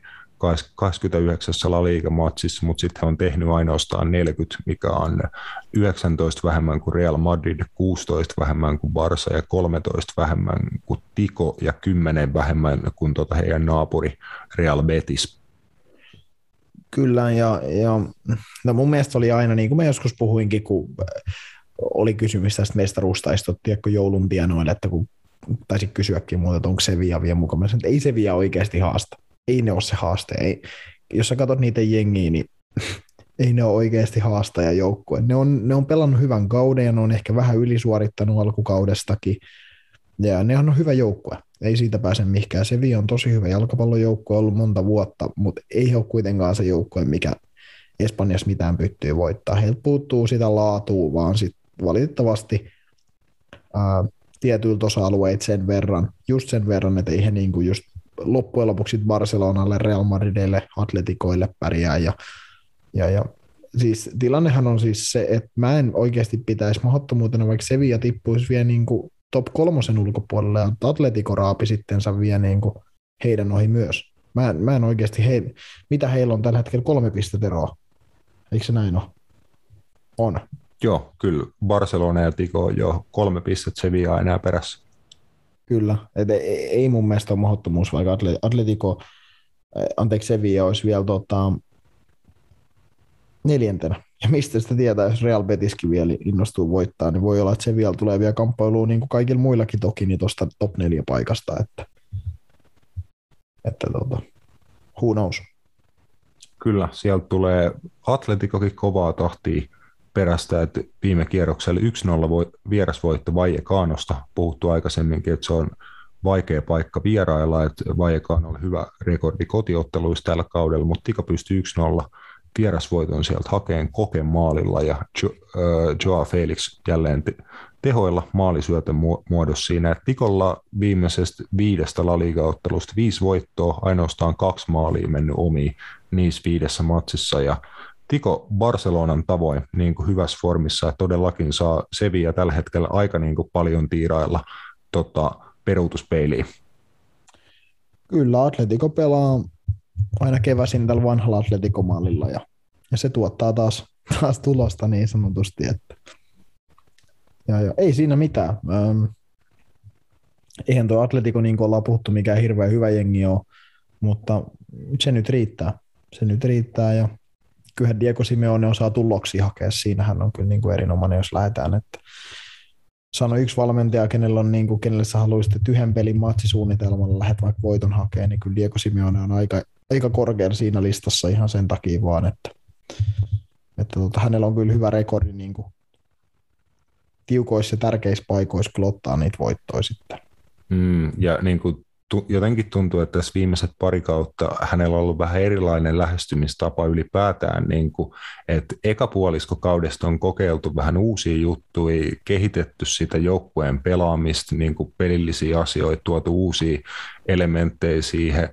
29 La Liga-matsissa, mutta sitten on tehnyt ainoastaan 40, mikä on 19 vähemmän kuin Real Madrid, 16 vähemmän kuin Barça ja 13 vähemmän kuin Tiko ja 10 vähemmän kuin tota heidän naapuri Real Betis. Kyllä, ja, ja no mun mielestä oli aina, niin kuin mä joskus puhuinkin, kun oli kysymys tästä mestaruusta, tiedätkö, joulun tienoille, että kun taisi kysyäkin muuta, että onko Sevilla vielä mukana. Että ei Sevilla oikeasti haasta ei ne ole se haaste. Ei, jos sä katsot niitä jengiä, niin ei ne ole oikeasti haastajajoukkue. Ne on, ne on pelannut hyvän kauden ja ne on ehkä vähän ylisuorittanut alkukaudestakin. Ja ne on hyvä joukkue. Ei siitä pääse mihinkään. Sevi on tosi hyvä jalkapallojoukkue ollut monta vuotta, mutta ei ole kuitenkaan se joukkue, mikä Espanjassa mitään pyttyy voittaa. Heiltä puuttuu sitä laatua, vaan sit valitettavasti ää, tietyiltä osa-alueita sen verran, just sen verran, että ei he niinku just loppujen lopuksi Barcelonalle, Real Madridille, Atletikoille pärjää ja, ja, ja siis tilannehan on siis se, että mä en oikeasti pitäisi mahdottomuutena, vaikka Sevilla tippuisi vielä niin kuin top kolmosen ulkopuolelle ja Atletico raapi sittensa vielä niin kuin heidän ohi myös. Mä en, mä en oikeasti, he, mitä heillä on tällä hetkellä kolme pistettä eroa? Eikö se näin ole? On. Joo, kyllä. Barcelona ja Tico on jo kolme pistettä Sevilla enää perässä. Kyllä, Et ei, mun mielestä ole mahdottomuus, vaikka Atletico, anteeksi Sevilla olisi vielä tota, neljäntenä. Ja mistä sitä tietää, jos Real Betiskin vielä innostuu voittaa, niin voi olla, että se tulee vielä kamppailuun niin kuin kaikilla muillakin toki, niin tuosta top 4 paikasta, että, että tota, who knows. Kyllä, sieltä tulee Atletikokin kovaa tahtia perästä, että viime kierroksella 1-0 vierasvoitto Kaanosta puhuttu aikaisemminkin, että se on vaikea paikka vierailla, että Vajekaan oli hyvä rekordi kotiotteluissa tällä kaudella, mutta Tika pystyy 1-0 vierasvoiton sieltä hakeen koken maalilla ja jo, äh, Joa Felix jälleen te- tehoilla maalisyötön muodossa siinä. Tikolla viimeisestä viidestä La Liga-ottelusta viisi voittoa, ainoastaan kaksi maalia mennyt omiin niissä viidessä matsissa ja Tiko Barcelonan tavoin niin kuin hyvässä formissa todellakin saa Sevilla tällä hetkellä aika niin kuin paljon tiirailla tota, peruutuspeiliin. Kyllä, Atletico pelaa aina keväisin tällä vanhalla Atletico-mallilla ja, ja se tuottaa taas, taas tulosta niin sanotusti. Että. Ja, ja, ei siinä mitään. Ähm, eihän tuo Atletico, niin kuin ollaan puhuttu, mikä hirveän hyvä jengi on, mutta se nyt riittää. Se nyt riittää ja kyllähän Diego Simeone osaa tuloksia hakea. Siinähän on kyllä niin kuin erinomainen, jos lähdetään. Että sano yksi valmentaja, kenellä on niin kuin, kenelle sä haluaisit, että yhden pelin matsisuunnitelmalla lähdet vaikka voiton hakemaan, niin kyllä Diego Simeone on aika, aika korkealla siinä listassa ihan sen takia vaan, että, että tota, hänellä on kyllä hyvä rekordi niin kuin, tiukoissa ja tärkeissä paikoissa kyllä ottaa niitä voittoja sitten. Mm, ja niin kuin jotenkin tuntuu, että tässä viimeiset pari kautta hänellä on ollut vähän erilainen lähestymistapa ylipäätään, niin kuin, että eka kaudesta on kokeiltu vähän uusia juttuja, kehitetty sitä joukkueen pelaamista, niin kuin pelillisiä asioita, tuotu uusia elementtejä siihen.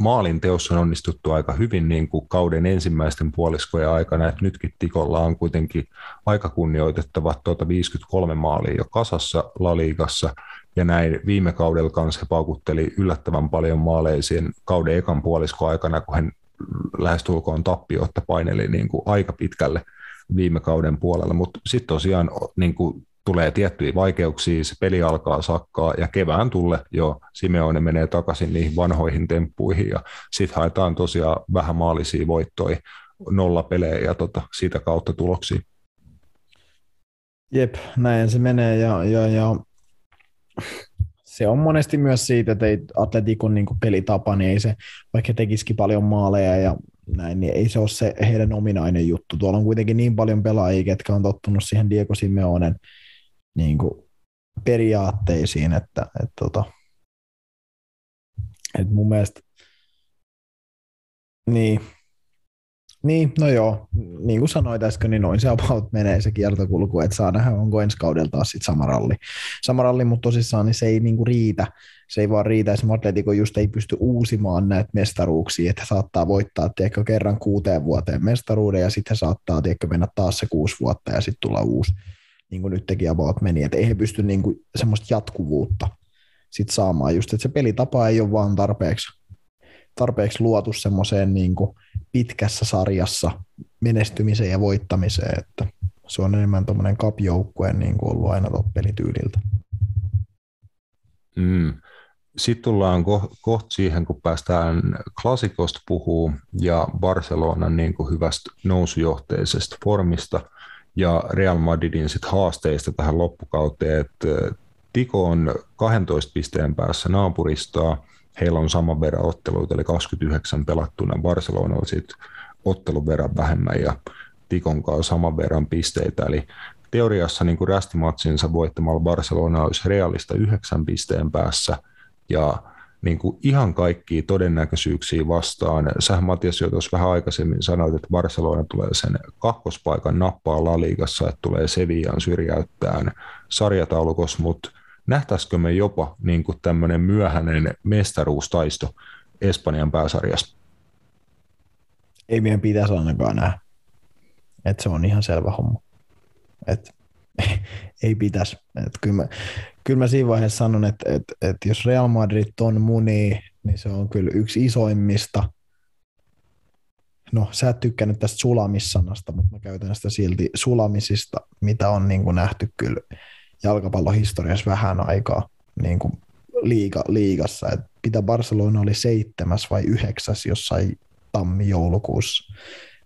Maalin teossa on onnistuttu aika hyvin niin kuin kauden ensimmäisten puoliskojen aikana, että nytkin Tikolla on kuitenkin aika kunnioitettava tuota 53 maalia jo kasassa La Ligassa, ja näin viime kaudella kanssa he paukutteli yllättävän paljon maaleisiin kauden ekan puoliskon aikana, kun hän lähestulkoon tappiotta paineli niin kuin aika pitkälle viime kauden puolella, mutta sitten tosiaan niin kuin tulee tiettyjä vaikeuksia, se peli alkaa sakkaa ja kevään tulle jo Simeone menee takaisin niihin vanhoihin temppuihin ja sitten haetaan tosiaan vähän maalisia voittoja, nolla pelejä ja tota, sitä kautta tuloksia. Jep, näin se menee ja, ja, ja se on monesti myös siitä, että Atletikon niin pelitapa, niin ei se, vaikka tekisikin paljon maaleja ja näin, niin ei se ole se heidän ominainen juttu. Tuolla on kuitenkin niin paljon pelaajia, jotka on tottunut siihen Diego Simeonen niin kuin periaatteisiin, että, että, että, tota, että mun mielestä niin, niin, no joo, niin kuin sanoit äsken, niin noin se about menee se kiertokulku, että saa nähdä, onko ensi kaudella taas sitten sama ralli. Sama ralli, mutta tosissaan niin se ei niin kuin riitä. Se ei vaan riitä, että Atletico just ei pysty uusimaan näitä mestaruuksia, että saattaa voittaa tiedätkö, kerran kuuteen vuoteen mestaruuden ja sitten saattaa tiedätkö, mennä taas se kuusi vuotta ja sitten tulla uusi, niin kuin nyt teki about meni. Että ei he pysty niin kuin semmoista jatkuvuutta sit saamaan just, että se pelitapa ei ole vaan tarpeeksi tarpeeksi luotu semmoiseen niin pitkässä sarjassa menestymiseen ja voittamiseen, että se on enemmän tuommoinen kapjoukkueen niin kuin ollut aina pelityyliltä. Mm. Sitten tullaan ko- kohta siihen, kun päästään klassikosta puhuu ja Barcelonan niin kuin hyvästä nousujohteisesta formista ja Real Madridin sit haasteista tähän loppukauteen, että Tiko on 12 pisteen päässä naapuristaa, heillä on saman verran otteluita, eli 29 pelattuna. Barcelona on sitten ottelun verran vähemmän ja Tikon kanssa saman verran pisteitä, eli teoriassa niin rästimatsinsa voittamalla Barcelona olisi realista yhdeksän pisteen päässä, ja niin kuin ihan kaikkia todennäköisyyksiä vastaan. Sä Matias jo tuossa vähän aikaisemmin sanoit, että Barcelona tulee sen kakkospaikan nappaa La Ligassa, että tulee Sevillan syrjäyttään sarjataulukossa, mutta nähtäisikö me jopa niin kuin tämmöinen myöhäinen mestaruustaisto Espanjan pääsarjassa? Ei meidän pitäisi ainakaan nähdä. Et se on ihan selvä homma. Et, ei pitäisi. Et kyllä, mä, kyllä mä siinä vaiheessa sanon, että et, et jos Real Madrid on muni, niin se on kyllä yksi isoimmista. No, sä et tykkännyt tästä sulamissanasta, mutta mä käytän sitä silti sulamisista, mitä on niin kuin nähty kyllä jalkapallohistoriassa vähän aikaa niin kuin liiga, liigassa. Et mitä Barcelona oli seitsemäs vai yhdeksäs jossain tammi-joulukuussa,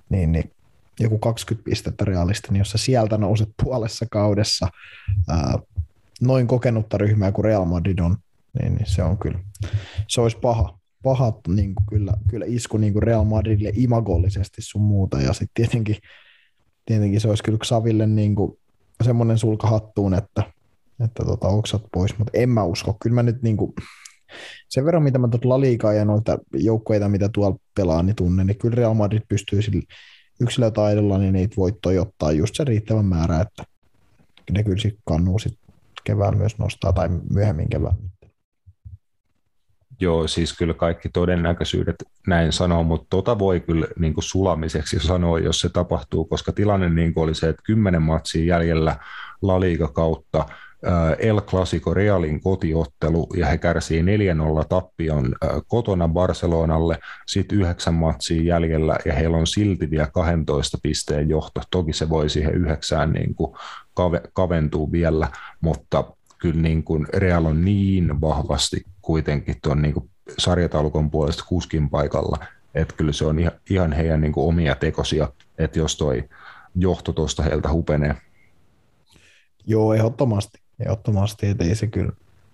niin, niin joku 20 pistettä realisti, niin jos sä sieltä nouset puolessa kaudessa ää, noin kokenutta ryhmää kuin Real Madrid on, niin, niin se on kyllä, se olisi paha, paha niin kuin kyllä, kyllä isku niin kuin Real Madridille imagollisesti sun muuta, ja sitten tietenkin, tietenkin se olisi kyllä Xaville niin kuin semmoinen sulka hattuun, että, että tota, oksat pois, mutta en mä usko. Kyllä mä nyt niin kuin, sen verran, mitä mä tuota Laliikaa ja noita joukkueita, mitä tuolla pelaa, niin tunnen, niin kyllä Real Madrid pystyy sillä yksilötaidolla niin niitä voittoja ottaa just se riittävän määrä, että ne kyllä sitten kannuu sit keväällä myös nostaa tai myöhemmin keväällä. Joo, siis kyllä kaikki todennäköisyydet näin sanoo, mutta tota voi kyllä niin kuin sulamiseksi sanoa, jos se tapahtuu, koska tilanne niin kuin oli se, että kymmenen matsia jäljellä La Liga kautta, El Clasico Realin kotiottelu ja he kärsii 4-0 tappion kotona Barcelonalle, sitten yhdeksän matsia jäljellä ja heillä on silti vielä 12 pisteen johto. Toki se voi siihen yhdeksään niin kuin kaventua vielä, mutta kyllä niin kuin Real on niin vahvasti kuitenkin tuon niin kuin sarjataulukon puolesta kuskin paikalla, että kyllä se on ihan, ihan heidän niin kuin omia tekosia, että jos toi johto tuosta heiltä hupenee. Joo, ehdottomasti. Ehdottomasti, että ei se kyllä.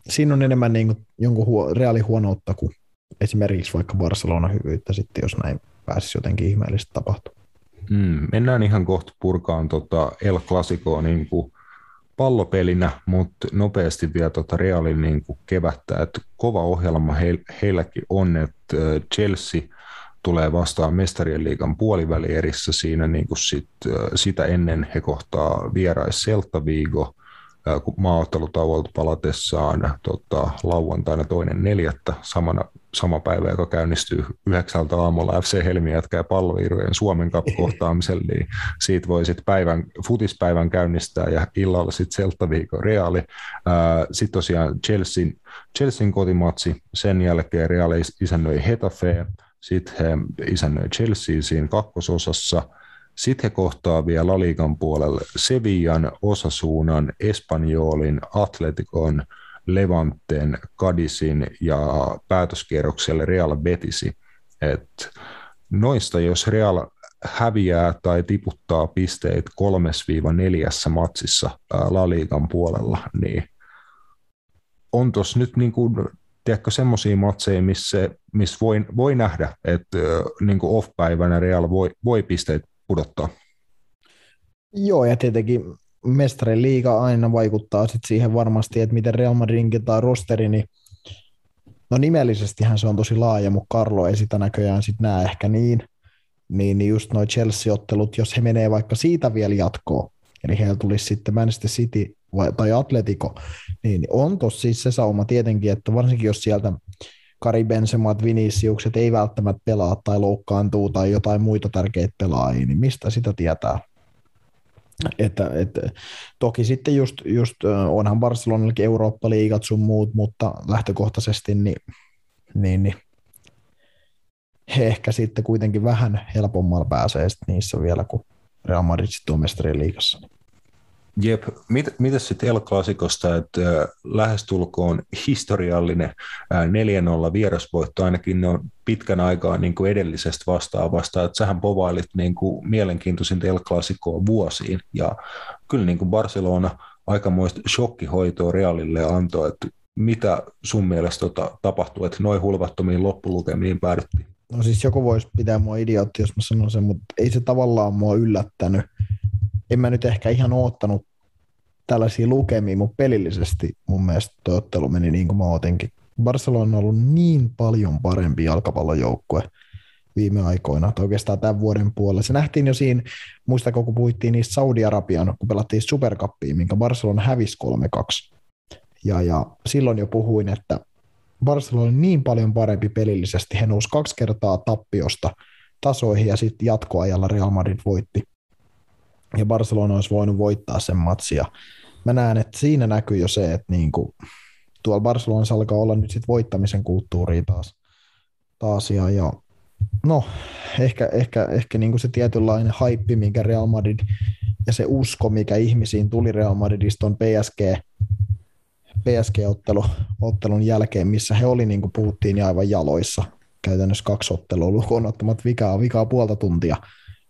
Siinä on enemmän niin kuin jonkun huo, reaalihuonoutta kuin esimerkiksi vaikka Barcelona hyvyyttä sitten, jos näin pääsisi jotenkin ihmeellisesti tapahtumaan. Mm, mennään ihan kohta purkaan tota El Clasicoa niin kuin pallopelinä, mutta nopeasti vielä tota Realin niin kevättä, että kova ohjelma he, heilläkin on, että Chelsea tulee vastaan mestarien liigan puolivälierissä siinä niin sit, sitä ennen he kohtaa vierais Celta Vigo, maaottelutauolta palatessaan tota, lauantaina toinen neljättä samana, sama päivä, joka käynnistyy yhdeksältä aamulla FC Helmi jatkaa palloirujen Suomen Cup niin siitä voi sitten päivän, futispäivän käynnistää ja illalla sitten Celta Vigo Reali. Sitten tosiaan Chelsean, Chelsean kotimatsi, sen jälkeen Reali isännöi Hetafe, sitten he isännöi Chelsea siinä kakkososassa – sitten he kohtaa vielä Laligan puolelle Sevillan, Osasuunan, Espanjolin, Atleticon, Levanten, Kadisin ja päätöskierrokselle Real Betisi. Et noista, jos Real häviää tai tiputtaa pisteet kolmes neljässä matsissa La Ligan puolella, niin on tuossa nyt niin kuin, tiedätkö, semmoisia matseja, missä, missä voi, voi nähdä, että niin off-päivänä Real voi, voi pisteet pudottaa. Joo, ja tietenkin mestarin liiga aina vaikuttaa sit siihen varmasti, että miten Real Madridin tai rosteri, niin no nimellisestihän se on tosi laaja, mutta Carlo ei sitä näköjään sit näe ehkä niin, niin, niin just noin Chelsea-ottelut, jos he menee vaikka siitä vielä jatkoon, eli heillä tulisi sitten Manchester City vai, tai Atletico, niin on tossa siis se sauma tietenkin, että varsinkin jos sieltä Kari Bensemat, Viniciukset ei välttämättä pelaa tai loukkaantuu tai jotain muita tärkeitä pelaajia, niin mistä sitä tietää? Että, että, toki sitten just, just onhan Barcelonallakin Eurooppa-liigat sun muut, mutta lähtökohtaisesti niin, niin, niin he ehkä sitten kuitenkin vähän helpommalla pääsee niissä vielä kuin Real Madrid sitten on liigassa. Jep, Mit, mitä sitten El Clasicosta, että äh, lähestulkoon historiallinen äh, 4-0 vierasvoitto, ainakin ne on pitkän aikaa niin kuin edellisestä vastaavasta, että sähän povailit niin kuin mielenkiintoisinta El Clasicoa vuosiin, ja kyllä niin kuin Barcelona aikamoista shokkihoitoa Realille antoi, että mitä sun mielestä tota, tapahtui, että noin hulvattomiin loppulukemiin päädyttiin? No siis joku voisi pitää mua idiootti, jos mä sanon sen, mutta ei se tavallaan mua yllättänyt. En mä nyt ehkä ihan oottanut tällaisia lukemia, mutta pelillisesti mun mielestä tuo ottelu meni niin kuin mä ootinkin. Barcelona on ollut niin paljon parempi jalkapallojoukkue viime aikoina, että oikeastaan tämän vuoden puolella. Se nähtiin jo siinä, muistako kun puhuttiin niistä Saudi-Arabian, kun pelattiin Supercupia, minkä Barcelona hävisi 3-2. Ja, ja silloin jo puhuin, että Barcelona on niin paljon parempi pelillisesti. He nousi kaksi kertaa tappiosta tasoihin ja sitten jatkoajalla Real Madrid voitti. Ja Barcelona olisi voinut voittaa sen matsia. Mä näen, että siinä näkyy jo se, että niinku, tuolla Barcelonassa alkaa olla nyt sit voittamisen kulttuuria taas. taas ja, ja no, ehkä, ehkä, ehkä niinku se tietynlainen haippi, minkä Real Madrid ja se usko, mikä ihmisiin tuli Real Madridista on PSG, PSG-ottelun ottelun jälkeen, missä he oli, niin kuin puhuttiin, niin aivan jaloissa. Käytännössä kaksi ottelua lukuun ottamat vikaa, vikaa puolta tuntia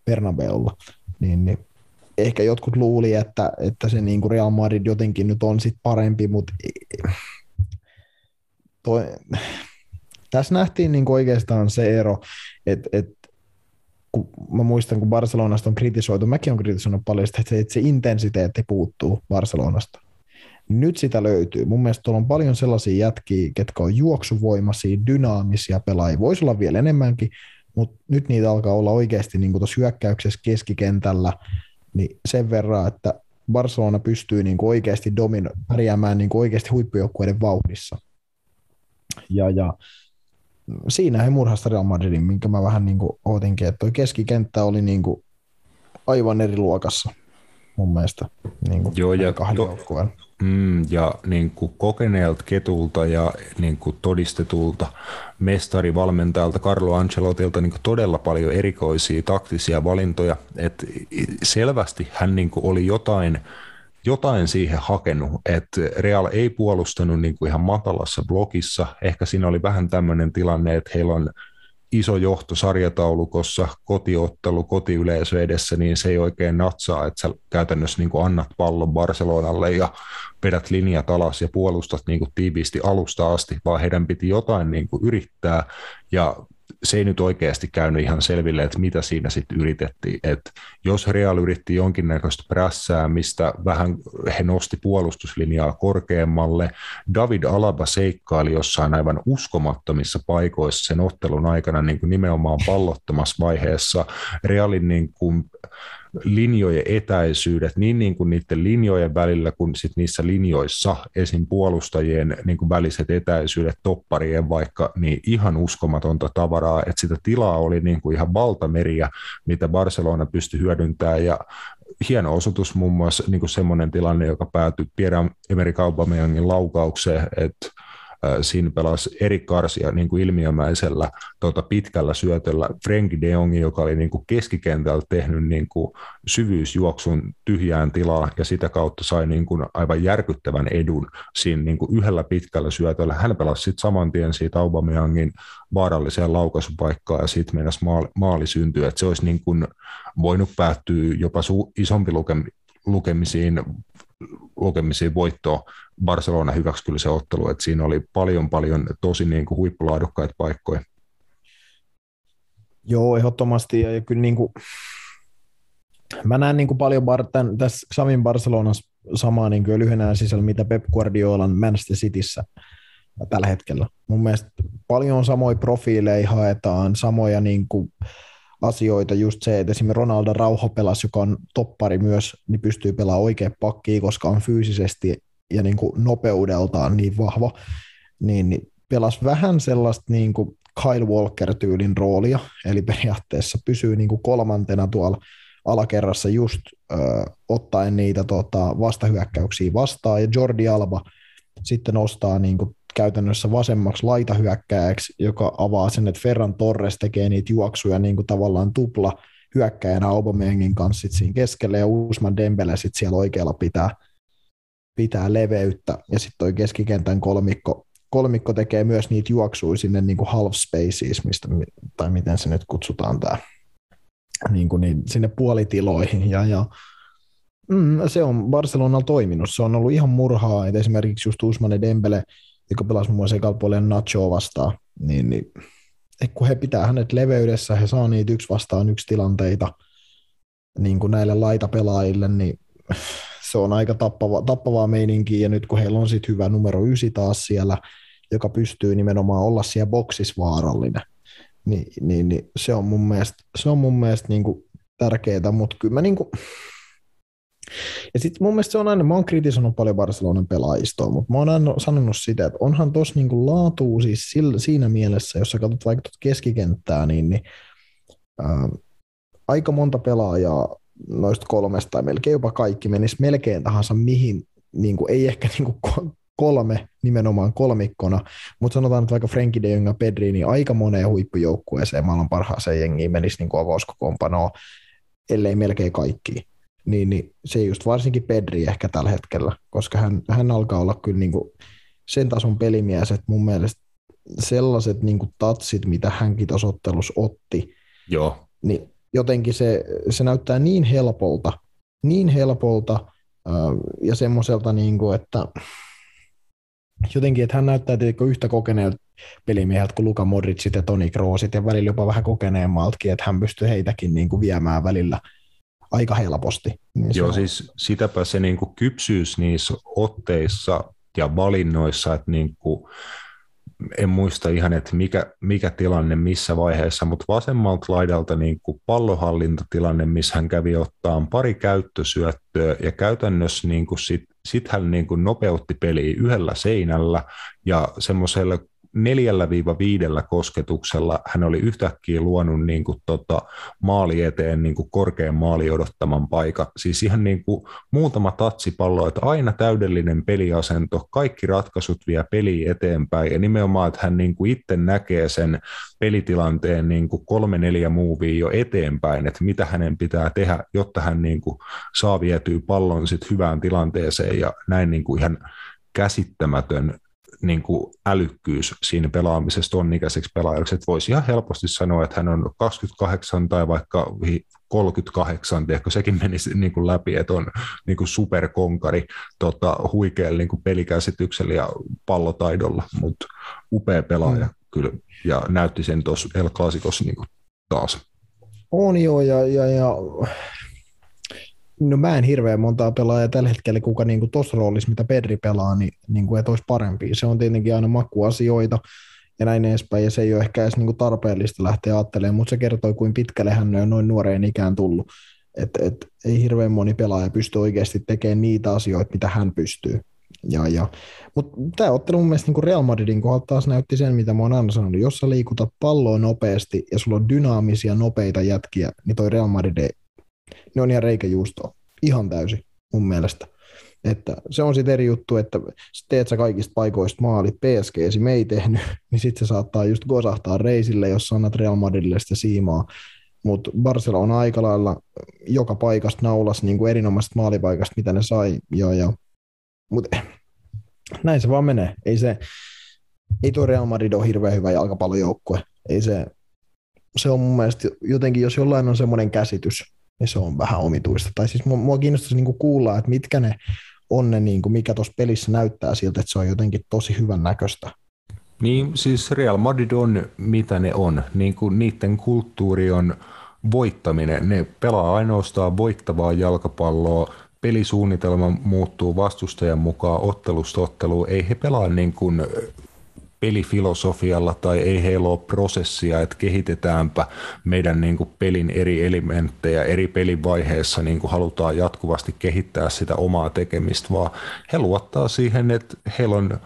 Bernabeulla. Niin, niin ehkä jotkut luuli, että, että se niin kuin Real Madrid jotenkin nyt on sit parempi, mutta toi, tässä nähtiin niin kuin oikeastaan se ero, että, että kun mä muistan, kun Barcelonasta on kritisoitu, mäkin on kritisoinut paljon sitä, että se, että se intensiteetti puuttuu Barcelonasta. Nyt sitä löytyy. Mun mielestä tuolla on paljon sellaisia jätkiä, ketkä on juoksuvoimaisia, dynaamisia pelaajia. Voisi olla vielä enemmänkin, mutta nyt niitä alkaa olla oikeasti niin tuossa hyökkäyksessä keskikentällä niin sen verran, että Barcelona pystyy niin kuin oikeasti domino- pärjäämään niin kuin oikeasti huippujoukkueiden vauhdissa. Ja, ja siinä he murhasta Real Madridin, minkä mä vähän niin kuin ootinkin, että tuo keskikenttä oli niin kuin aivan eri luokassa mun mielestä niin kuin Joo, ja kahden to. Mm, ja niin kuin kokeneelta ketulta ja niin kuin todistetulta mestarivalmentajalta Carlo Ancelotilta niin kuin todella paljon erikoisia taktisia valintoja. Et selvästi hän niin kuin oli jotain, jotain siihen hakenut, että Real ei puolustanut niin kuin ihan matalassa blokissa. Ehkä siinä oli vähän tämmöinen tilanne, että heillä on iso johto sarjataulukossa, kotiottelu, kotiyleisö edessä, niin se ei oikein natsaa, että sä käytännössä niin kuin annat pallon Barcelonalle ja vedät linjat alas ja puolustat niin kuin tiiviisti alusta asti, vaan heidän piti jotain niin kuin yrittää. Ja se ei nyt oikeasti käynyt ihan selville, että mitä siinä sitten yritettiin. että jos Real yritti jonkinnäköistä prässää, mistä vähän he nosti puolustuslinjaa korkeammalle, David Alaba seikkaili jossain aivan uskomattomissa paikoissa sen ottelun aikana niin kuin nimenomaan pallottomassa vaiheessa. Realin niin kuin linjojen etäisyydet niin, niin kuin niiden linjojen välillä kuin sit niissä linjoissa esim. puolustajien niin kuin väliset etäisyydet topparien vaikka, niin ihan uskomatonta tavaraa, että sitä tilaa oli niin kuin ihan valtameriä, mitä Barcelona pystyi hyödyntämään ja hieno osoitus muun muassa niin kuin semmoinen tilanne, joka päätyi Pierre-Emerick Aubameyangin laukaukseen, että Siinä pelasi Erik Karsia niin kuin ilmiömäisellä tuota, pitkällä syötöllä Frenkie de Jong, joka oli niin kuin keskikentällä tehnyt niin kuin syvyysjuoksun tyhjään tilaa ja sitä kautta sai niin kuin aivan järkyttävän edun siinä niin kuin yhdellä pitkällä syötöllä. Hän pelasi sitten saman tien siitä Aubameyangin vaaralliseen laukaisupaikkaan ja siitä mennessä maali, maali syntyi. Että se olisi niin kuin voinut päättyä jopa su- isompi lukemi, lukemisiin lukemisiin voittoa. Barcelona hyväksi kyllä se ottelu, että siinä oli paljon paljon tosi niin kuin huippulaadukkaita paikkoja. Joo, ehdottomasti. Ja kyllä niin kuin, mä näen niin kuin paljon bar, tämän, tässä Samin Barcelonassa samaa niin kuin lyhyenä sisällä, mitä Pep Guardiolan Manchester Cityssä tällä hetkellä. Mun mielestä paljon samoja profiileja haetaan, samoja niin kuin, asioita, just se, että esimerkiksi Ronaldo Rauho pelasi, joka on toppari myös, niin pystyy pelaamaan oikein pakkiin, koska on fyysisesti ja niin kuin nopeudeltaan niin vahva, niin, niin pelasi vähän sellaista niin kuin Kyle Walker-tyylin roolia, eli periaatteessa pysyy niin kuin kolmantena tuolla alakerrassa just ö, ottaen niitä tota, vastahyökkäyksiä vastaan, ja Jordi Alba sitten nostaa niin kuin käytännössä vasemmaksi laitahyökkääjäksi, joka avaa sen, että Ferran Torres tekee niitä juoksuja niin kuin tavallaan tupla hyökkäjänä Aubameyangin kanssa sit siinä keskellä ja Usman Dembele sit siellä oikealla pitää, pitää leveyttä ja sitten toi keskikentän kolmikko, kolmikko tekee myös niitä juoksuja sinne niin kuin half spaces, mistä, tai miten se nyt kutsutaan tämä, niin kuin niin, sinne puolitiloihin ja, ja Mm, se on Barcelonalla toiminut. Se on ollut ihan murhaa, että esimerkiksi just Usmane Dembele kun pelasi muun muassa ekalla Nacho vastaan, niin, niin kun he pitää hänet leveydessä, he saa niitä yksi vastaan yksi tilanteita niin kuin näille laitapelaajille, niin se on aika tappava, tappavaa meininkiä, ja nyt kun heillä on sitten hyvä numero ysi taas siellä, joka pystyy nimenomaan olla siellä boksissa vaarallinen, niin, niin, niin se on mun mielestä, se on mun mielestä niin kuin tärkeää, mutta kyllä mä niin kuin, ja sitten mun mielestä se on aina, mä oon kritisoinut paljon Barcelonan pelaajistoa, mutta mä oon aina sanonut sitä, että onhan tossa niinku laatuu siis sillä, siinä mielessä, jos sä katsot vaikka keskikenttää, niin, niin ää, aika monta pelaajaa noista kolmesta tai melkein jopa kaikki menisi melkein tahansa mihin, niin kuin, ei ehkä niin kuin kolme nimenomaan kolmikkona, mutta sanotaan, että vaikka Frenkie de Jong ja Pedri, niin aika moneen huippujoukkueeseen maailman parhaaseen jengiin menisi niin avauskokoonpanoa, ellei melkein kaikki. Niin, niin se just varsinkin Pedri ehkä tällä hetkellä, koska hän, hän alkaa olla kyllä niin kuin sen tason pelimies, että mun mielestä sellaiset niin kuin tatsit, mitä hänkin tasottelus otti, Joo. niin jotenkin se, se näyttää niin helpolta, niin helpolta ja semmoiselta, niin kuin, että jotenkin, että hän näyttää tietenkin yhtä kokeneelta pelimieheltä kuin Luka Modricit ja Toni Kroosit ja välillä jopa vähän kokeneemmaltakin, että hän pystyy heitäkin niin kuin viemään välillä aika helposti. Niin Joo, on... siis sitäpä se niin kuin kypsyys niissä otteissa ja valinnoissa, että niin kuin en muista ihan, että mikä, mikä tilanne missä vaiheessa, mutta vasemmalta laidalta niin kuin pallohallintatilanne, missä hän kävi ottaa pari käyttösyöttöä ja käytännössä niin kuin sit, sit hän niin kuin nopeutti peliä yhdellä seinällä ja semmoisella neljällä viiva viidellä kosketuksella hän oli yhtäkkiä luonut niin kuin tota maali eteen niin kuin korkean maali odottaman paikan. Siis ihan niin kuin muutama tatsipallo, että aina täydellinen peliasento, kaikki ratkaisut vie peli eteenpäin ja nimenomaan, että hän niin kuin itse näkee sen pelitilanteen niin kuin kolme neljä muuvia jo eteenpäin, että mitä hänen pitää tehdä, jotta hän niin kuin saa vietyä pallon sit hyvään tilanteeseen ja näin niin kuin ihan käsittämätön niin kuin älykkyys siinä pelaamisessa ton ikäiseksi pelaajaksi, että voisi ihan helposti sanoa, että hän on 28 tai vaikka 38, ehkä sekin menisi niin kuin läpi, että on niin kuin superkonkari tota, huikealla niin kuin pelikäsityksellä ja pallotaidolla, mutta upea pelaaja mm. kyllä, ja näytti sen tuossa El Clasicossa niin kuin taas. On joo, ja, ja, ja No mä en hirveän montaa pelaajaa tällä hetkellä, kuka niin tuossa roolissa, mitä Pedri pelaa, niin, niin kuin, että olisi parempi. Se on tietenkin aina makuasioita ja näin edespäin, ja se ei ole ehkä edes niin kuin tarpeellista lähteä ajattelemaan, mutta se kertoo, kuin pitkälle hän on noin nuoreen ikään tullut. Et, et, ei hirveän moni pelaaja pysty oikeasti tekemään niitä asioita, mitä hän pystyy. Ja, ja. Mutta tämä ottelu mun mielestä niin Real Madridin kohdalla taas näytti sen, mitä mä oon aina sanonut. Jos sä liikutat palloa nopeasti ja sulla on dynaamisia, nopeita jätkiä, niin toi Real Madrid ne on ihan reikäjuustoa. Ihan täysin mun mielestä. Että se on sitten eri juttu, että teet sä kaikista paikoista maalit, PSG me ei tehnyt, niin sitten se saattaa just gosahtaa reisille, jos annat Real Madridille sitä siimaa. Mutta Barcelona aika lailla joka paikasta naulas niin kuin erinomaisesta maalipaikasta, mitä ne sai. Ja, ja. Mut, näin se vaan menee. Ei, se, ei tuo Real Madrid ole hirveän hyvä jalkapallojoukkue. Ei se, se on mun mielestä jotenkin, jos jollain on semmoinen käsitys, niin se on vähän omituista. Tai siis mua, mua kiinnostaisi niin kuulla, että mitkä ne on ne, niin kuin mikä tuossa pelissä näyttää siltä, että se on jotenkin tosi hyvän näköistä. Niin, siis Real Madrid on mitä ne on. Niin kuin niiden kulttuuri on voittaminen. Ne pelaa ainoastaan voittavaa jalkapalloa, pelisuunnitelma muuttuu vastustajan mukaan ottelusta otteluun. Ei he pelaa niin kuin pelifilosofialla tai ei heillä ole prosessia, että kehitetäänpä meidän niin kuin pelin eri elementtejä eri pelin vaiheessa, niin kuin halutaan jatkuvasti kehittää sitä omaa tekemistä, vaan he luottaa siihen, että heillä on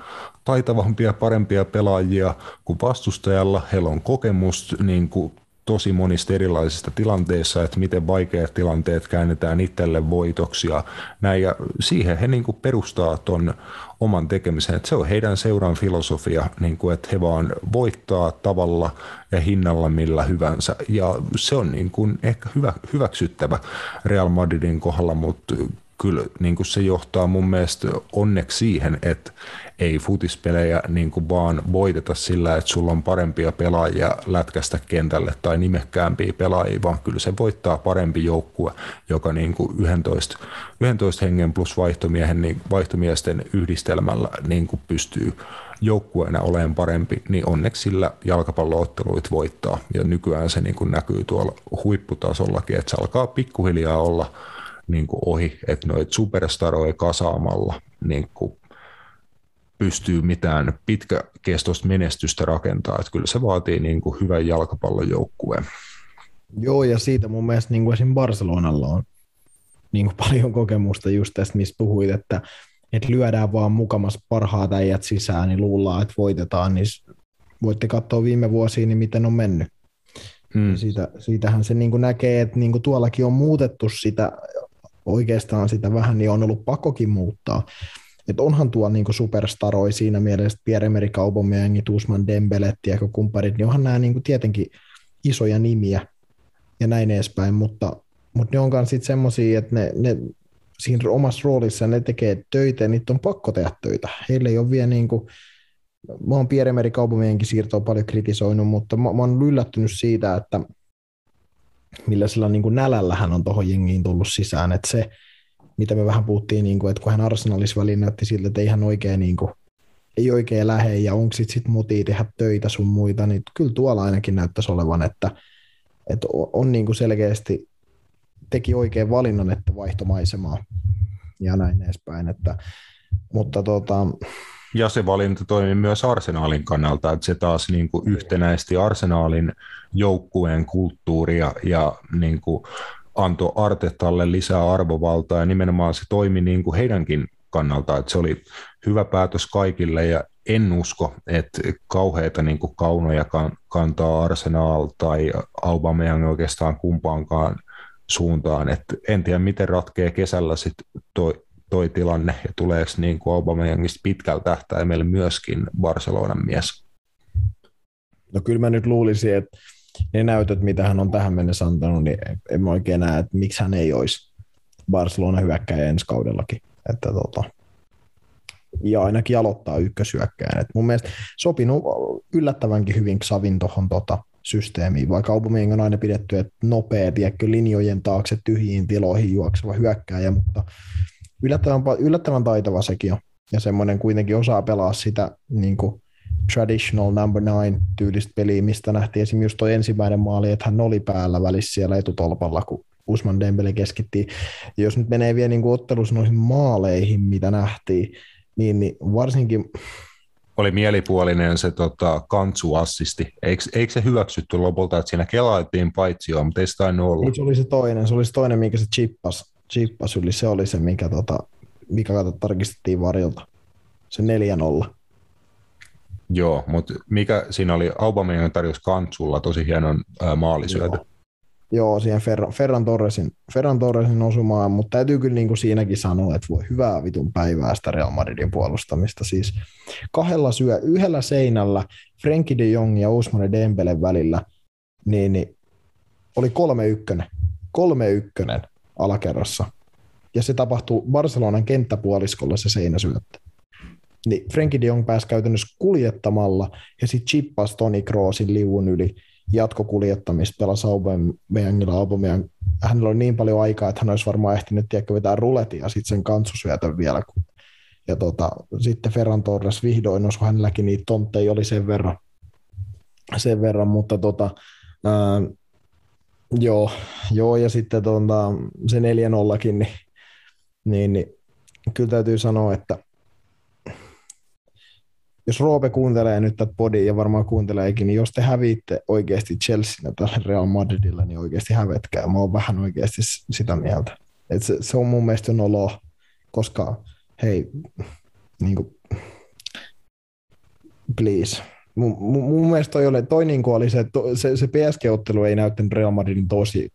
taitavampia, parempia pelaajia kuin vastustajalla, heillä on kokemus niin kuin tosi monista erilaisista tilanteissa, että miten vaikeat tilanteet käännetään itselle voitoksi ja näin. Ja siihen he niin kuin perustaa ton oman tekemisen. Että se on heidän seuran filosofia, niin kuin, että he vaan voittaa tavalla ja hinnalla millä hyvänsä. Ja se on niin kuin ehkä hyvä, hyväksyttävä Real Madridin kohdalla, mutta kyllä niin kuin se johtaa mun mielestä onneksi siihen, että ei futispelejä niin kuin vaan voiteta sillä, että sulla on parempia pelaajia lätkästä kentälle tai nimekkäämpiä pelaajia, vaan kyllä se voittaa parempi joukkue, joka niin kuin 11, 11 hengen plus vaihtomiehen, niin vaihtomiesten yhdistelmällä niin kuin pystyy joukkueena olemaan parempi, niin onneksi sillä jalkapallootteluit voittaa. Ja nykyään se niin kuin näkyy tuolla huipputasollakin, että se alkaa pikkuhiljaa olla niin kuin ohi, että noita superstaroja kasaamalla niin kuin pystyy mitään pitkäkestoista menestystä rakentaa. Että kyllä se vaatii niin kuin hyvän jalkapallojoukkueen. Joo, ja siitä mun mielestä niin kuin esim. Barcelonalla on niin kuin paljon kokemusta just tästä, mistä puhuit, että, että lyödään vaan mukamas parhaat äijät sisään, niin luullaan, että voitetaan, niin voitte katsoa viime vuosia, niin miten on mennyt. Hmm. Siitä, siitähän se niin kuin näkee, että niin kuin tuollakin on muutettu sitä, oikeastaan sitä vähän, niin on ollut pakokin muuttaa. Että onhan tuo niin superstaroi siinä mielessä, Pierre-Emerick Aubameyangit, Usman Dembelet ja kumpparit, niin onhan nämä niin tietenkin isoja nimiä ja näin edespäin, mutta, mutta ne onkaan sitten semmoisia, että ne, ne siinä omassa roolissa ne tekee töitä ja niitä on pakko tehdä töitä. Heillä ei ole vielä niin kuin, mä oon Pierre-Emerick Aubameyangin siirtoa paljon kritisoinut, mutta mä, mä oon yllättynyt siitä, että millä sillä niin kuin nälällä hän on tuohon jengiin tullut sisään, että se, mitä me vähän puhuttiin, niin kuin, että kun hän Arsenalissa väliin näytti siltä, että ei hän oikein, niin kuin, ei oikein lähe ja onko sitten sit motii tehdä töitä sun muita, niin kyllä tuolla ainakin näyttäisi olevan, että, että on niin kuin selkeästi teki oikein valinnan, että vaihtomaisemaa ja näin edespäin. Että, mutta tota, ja se valinta toimi myös arsenaalin kannalta, että se taas niin kuin yhtenäisti arsenaalin joukkueen kulttuuria ja niin kuin antoi Artetalle lisää arvovaltaa ja nimenomaan se toimi niin kuin heidänkin kannalta, että se oli hyvä päätös kaikille ja en usko, että kauheita niin kuin kaunoja kantaa Arsenal tai Aubameyang oikeastaan kumpaankaan suuntaan. Et en tiedä, miten ratkee kesällä sit toi, toi tilanne ja tuleeko niin kuin Aubameyangista pitkällä tähtäimellä myöskin Barcelonan mies. No kyllä mä nyt luulisin, että ne näytöt, mitä hän on tähän mennessä antanut, niin en mä oikein näe, että miksi hän ei olisi Barcelona hyökkäjä ensi kaudellakin. Että tota, ja ainakin aloittaa ykkösyökkäjän. Et mun mielestä sopinut yllättävänkin hyvin Xavin tuohon tota, systeemiin, vaikka Aubameyang on aina pidetty, että nopea, tiedätkö, linjojen taakse tyhjiin tiloihin juokseva hyökkääjä, mutta yllättävän, yllättävän taitava sekin on. Ja semmoinen kuitenkin osaa pelaa sitä niin kuin traditional number nine tyylistä peliä, mistä nähtiin esimerkiksi just toi ensimmäinen maali, että hän oli päällä välissä siellä etutolpalla, kun Usman Dembele keskitti. Ja jos nyt menee vielä niin ottelussa noihin maaleihin, mitä nähtiin, niin, niin varsinkin oli mielipuolinen se tota, kantsuassisti. Eikö, eikö se hyväksytty lopulta, että siinä kelailtiin paitsi jo, mutta ei sitä ollut. Se oli se toinen, se oli se toinen, minkä se chippas, chippas yli, se oli se, mikä, tota, mikä kato, tarkistettiin varilta. Se 4-0. Joo, mutta mikä siinä oli, Aubameyang tarjosi Kantsulla tosi hienon ää, maalisyötä. Joo. Joo, siihen Ferran, Ferran, Torresin, Ferran Torresin osumaan, mutta täytyy kyllä niin kuin siinäkin sanoa, että voi hyvää vitun päivää sitä Real Madridin puolustamista. Siis kahdella syö, yhdellä seinällä Frenkie de Jong ja Ousmane Dembele välillä, niin, niin oli kolme ykkönen, kolme ykkönen alakerrassa. Ja se tapahtuu Barcelonan kenttäpuoliskolla se seinäsyöttö niin Frenkie de Jong pääsi käytännössä kuljettamalla ja sitten chippasi Toni Kroosin liuun yli jatkokuljettamista pelasi Aubameyangilla Aubameyang. Hänellä oli niin paljon aikaa, että hän olisi varmaan ehtinyt tiedäkö, vetää ruletin ja sitten sen kantsusyötön vielä. Ja tota, sitten Ferran Torres vihdoin osui hänelläkin niitä tontteja oli sen verran, sen verran mutta tota, ää, joo, joo, ja sitten tota, se 4 0 niin, niin, niin kyllä täytyy sanoa, että jos Roope kuuntelee nyt tätä podia ja varmaan kuunteleekin, niin jos te häviitte oikeasti Chelsea tällä Real Madridilla, niin oikeasti hävetkää. Mä oon vähän oikeasti sitä mieltä. Et se, se, on mun mielestä nolo, koska hei, niin kuin, please. Mun, mun, mun mielestä toi, oli, toi niin oli se, se, se PSG-ottelu ei näyttänyt Real Madridin tosi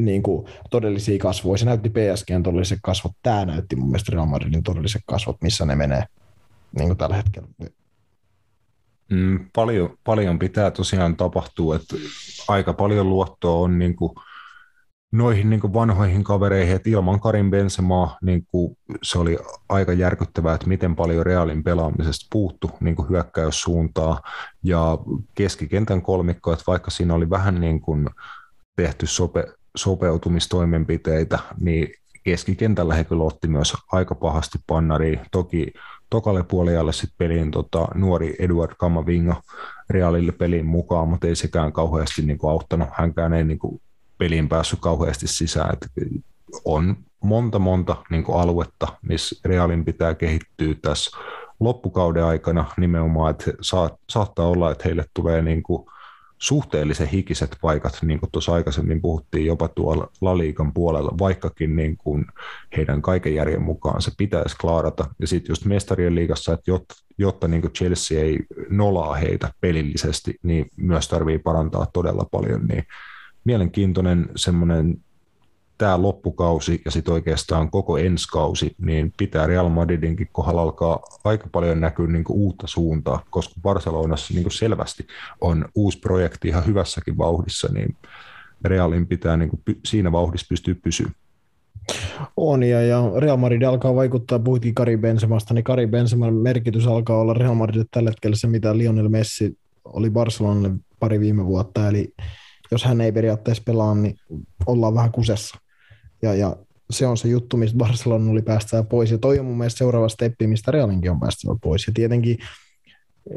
niin kuin, todellisia kasvoja. Se näytti PSGn todelliset kasvot. Tämä näytti mun mielestä Real Madridin todelliset kasvot, missä ne menee niin kuin tällä hetkellä. Mm, paljon, paljon pitää tosiaan tapahtua, että aika paljon luottoa on niin kuin noihin niin vanhoihin kavereihin, että ilman Karin Benzema niin se oli aika järkyttävää, että miten paljon Realin pelaamisesta puuttu niin hyökkäyssuuntaa ja keskikentän kolmikko, että vaikka siinä oli vähän niin kuin tehty sope, sopeutumistoimenpiteitä, niin keskikentällä he kyllä otti myös aika pahasti pannariin. Toki tokalle puoliajalle sitten peliin tota, nuori Eduard Kamavinga Realille peliin mukaan, mutta ei sekään kauheasti niin auttanut. Hänkään ei niin kuin, peliin päässyt kauheasti sisään. Et on monta monta niin aluetta, missä Realin pitää kehittyä tässä loppukauden aikana nimenomaan, että saattaa olla, että heille tulee niin kuin, suhteellisen hikiset paikat, niin kuin tuossa aikaisemmin puhuttiin jopa tuolla Laliikan puolella, vaikkakin niin kuin heidän kaiken järjen mukaan se pitäisi klaarata. Ja sitten just mestarien liigassa, että jotta, jotta niin kuin Chelsea ei nolaa heitä pelillisesti, niin myös tarvii parantaa todella paljon. Niin mielenkiintoinen semmoinen tämä loppukausi ja sitten oikeastaan koko ensi kausi, niin pitää Real Madridinkin kohdalla alkaa aika paljon näkyä niin kuin uutta suuntaa, koska Barcelonassa niin kuin selvästi on uusi projekti ihan hyvässäkin vauhdissa, niin Realin pitää niin kuin siinä vauhdissa pystyä pysyä. On, ja, ja Real Madrid alkaa vaikuttaa, puhuttiin Kari Benzemasta, niin Kari Benzeman merkitys alkaa olla Real Madrid tällä hetkellä se, mitä Lionel Messi oli Barcelonalle pari viime vuotta, eli jos hän ei periaatteessa pelaa, niin ollaan vähän kusessa. Ja, ja se on se juttu, mistä Barcelona oli päästää pois. Ja toi on mun mielestä seuraava steppi, mistä Realinkin on päästävä pois. Ja tietenkin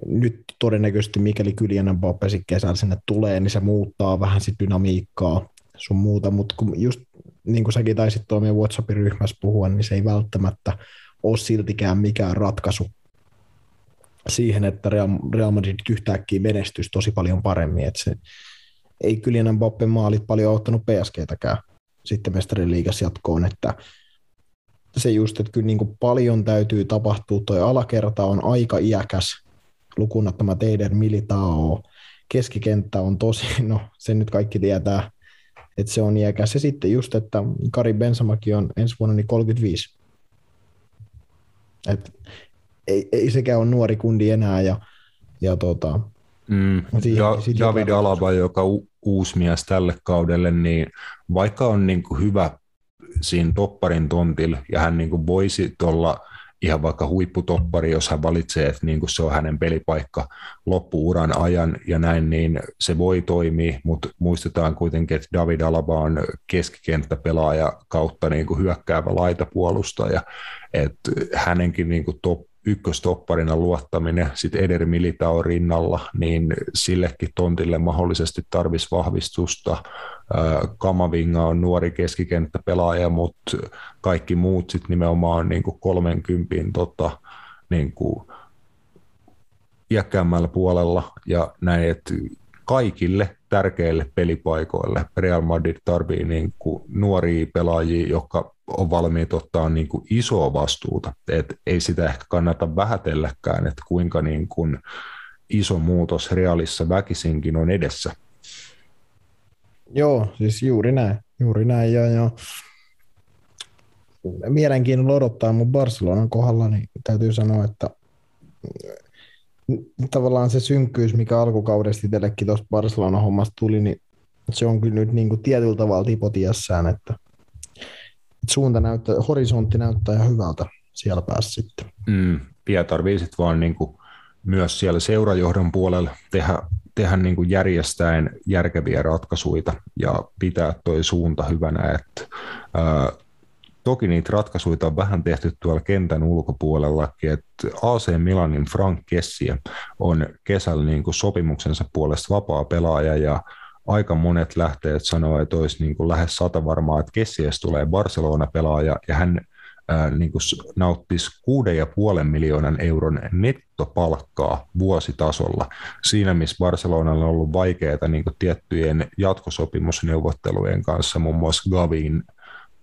nyt todennäköisesti, mikäli Kylian Mbappe kesällä sinne tulee, niin se muuttaa vähän sit dynamiikkaa sun muuta, mutta just niin kuin säkin taisit tuolla meidän WhatsAppin ryhmässä puhua, niin se ei välttämättä ole siltikään mikään ratkaisu siihen, että Real, Real Madrid yhtäkkiä menestyisi tosi paljon paremmin. että se, ei Kylian Mbappe maalit paljon auttanut PSGtäkään sitten mestarin liigas jatkoon, että se just, että kyllä niin kuin paljon täytyy tapahtua, tuo alakerta on aika iäkäs, lukunottama teidän Militao, keskikenttä on tosi, no se nyt kaikki tietää, että se on iäkäs. Ja sitten just, että Kari Bensamakin on ensi vuonna niin 35. Et ei, ei sekään ole nuori kundi enää ja, ja tota, Mm, ja, David Alaba, joka u, uusi mies tälle kaudelle, niin vaikka on niin kuin hyvä siinä topparin tontilla ja hän niin kuin voisi olla ihan vaikka huipputoppari, jos hän valitsee, että niin kuin se on hänen pelipaikka loppuuran ajan ja näin, niin se voi toimia, mutta muistetaan kuitenkin, että David Alaba on keskikenttäpelaaja kautta niin kuin hyökkäävä laitapuolustaja, että hänenkin niin kuin top ykköstopparina luottaminen sitten Eder Militao rinnalla, niin sillekin tontille mahdollisesti tarvisi vahvistusta. Kamavinga on nuori keskikenttäpelaaja, mutta kaikki muut sitten nimenomaan niin kuin 30 tota, niin kuin iäkkäämmällä puolella ja näin, että kaikille tärkeille pelipaikoille Real Madrid tarvii niin kuin nuoria pelaajia, jotka on valmiit ottaa niin kuin isoa vastuuta. Et ei sitä ehkä kannata vähätelläkään, että kuinka niin kuin iso muutos Realissa väkisinkin on edessä. Joo, siis juuri näin. Juuri näin ja, ja mielenkiinnolla odottaa mun Barcelonan kohdalla, niin täytyy sanoa, että tavallaan se synkkyys, mikä alkukaudesta itsellekin tuosta Barcelona-hommasta tuli, niin se on kyllä nyt niin kuin tietyllä tavalla tipotiessään, että, että suunta näyttää, horisontti näyttää ihan hyvältä siellä päässä sitten. Mm, vielä tarvii sitten vaan niin kuin myös siellä seurajohdon puolella tehdä, tehdä niin kuin järjestäen järkeviä ratkaisuja ja pitää tuo suunta hyvänä, että ää, Toki niitä ratkaisuja on vähän tehty tuolla kentän ulkopuolellakin, että AC Milanin Frank Kessiä on kesällä niin kuin sopimuksensa puolesta vapaa pelaaja ja aika monet lähteet sanoo, että olisi niin kuin lähes sata varmaa, että Kessiäs tulee Barcelona-pelaaja ja hän ää, niin kuin nauttisi 6,5 miljoonan euron nettopalkkaa vuositasolla. Siinä, missä Barcelonalla on ollut vaikeaa niin kuin tiettyjen jatkosopimusneuvottelujen kanssa, muun muassa Gavin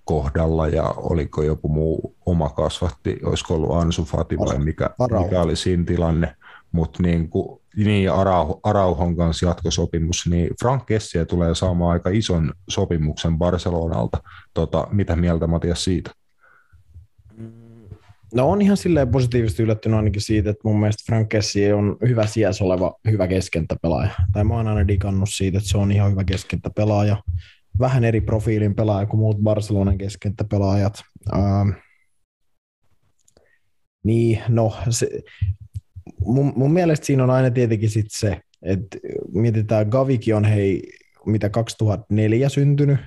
kohdalla ja oliko joku muu oma kasvatti, olisiko ollut Ansu Fati vai mikä, mikä oli siinä tilanne, mutta niin, kuin, niin Arauh, Arauhon kanssa jatkosopimus, niin Frank Kessiä tulee saamaan aika ison sopimuksen Barcelonalta. Tota, mitä mieltä Matias siitä? No on ihan silleen positiivisesti yllättynyt ainakin siitä, että mun mielestä Frank Kessi on hyvä sijais oleva hyvä keskentäpelaaja. Tai mä oon aina digannut siitä, että se on ihan hyvä keskentäpelaaja vähän eri profiilin pelaaja kuin muut Barcelonan keskenttäpelaajat. Ähm, niin, no se, mun, mun mielestä siinä on aina tietenkin sit se, että mietitään, Gaviki on hei, mitä 2004 syntynyt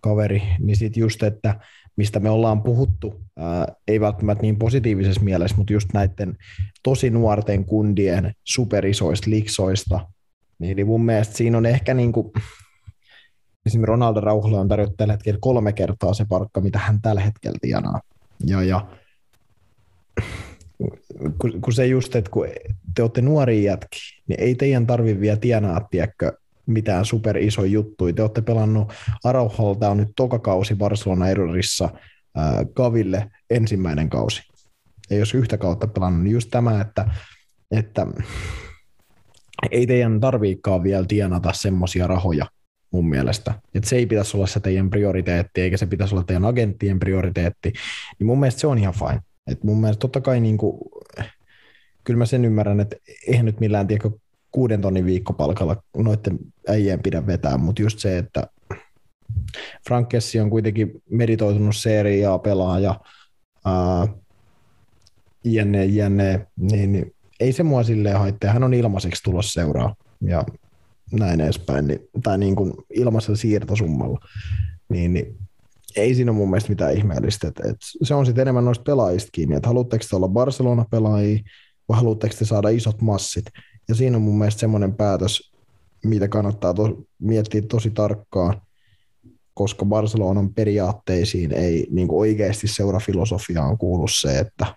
kaveri, niin sitten just, että mistä me ollaan puhuttu, ää, ei välttämättä niin positiivisessa mielessä, mutta just näiden tosi nuorten kundien superisoista liksoista, niin, niin mun mielestä siinä on ehkä niin kuin, esimerkiksi Ronaldo Rauhalle on tarjottu tällä hetkellä kolme kertaa se parkka, mitä hän tällä hetkellä tienaa. Ja, ja kun, kun se just, että kun te olette nuori jätki, niin ei teidän tarvitse vielä tienaa, tiedätkö, mitään super iso juttu. Te olette pelannut Arauhalta on nyt toka kausi Barcelona Erorissa Kaville ensimmäinen kausi. Ei jos yhtä kautta pelannut, niin just tämä, että, että ei teidän tarviikaan vielä tienata semmoisia rahoja mun mielestä. Että se ei pitäisi olla se teidän prioriteetti, eikä se pitäisi olla teidän agenttien prioriteetti. Niin mun mielestä se on ihan fine. Et mun mielestä totta kai niin kuin, kyllä mä sen ymmärrän, että eihän nyt millään tiedä kuuden tonnin viikkopalkalla noiden äijien pidä vetää, mutta just se, että Frank Kessi on kuitenkin meditoitunut seriaa pelaaja, ää, jne, jne, niin, niin ei se mua silleen haittaa. Hän on ilmaiseksi tulossa seuraa ja näin edespäin, niin, tai niin kuin ilmaisella siirtosummalla. Niin, niin ei siinä mun mielestä mitään ihmeellistä. Et, et se on sitten enemmän noista pelaajista kiinni, että haluatteko te olla Barcelona-pelaajia vai haluatteko te saada isot massit. Ja siinä on mun mielestä semmoinen päätös, mitä kannattaa to- miettiä tosi tarkkaan, koska Barcelonan periaatteisiin ei niin oikeasti seurafilosofiaan kuulu se, että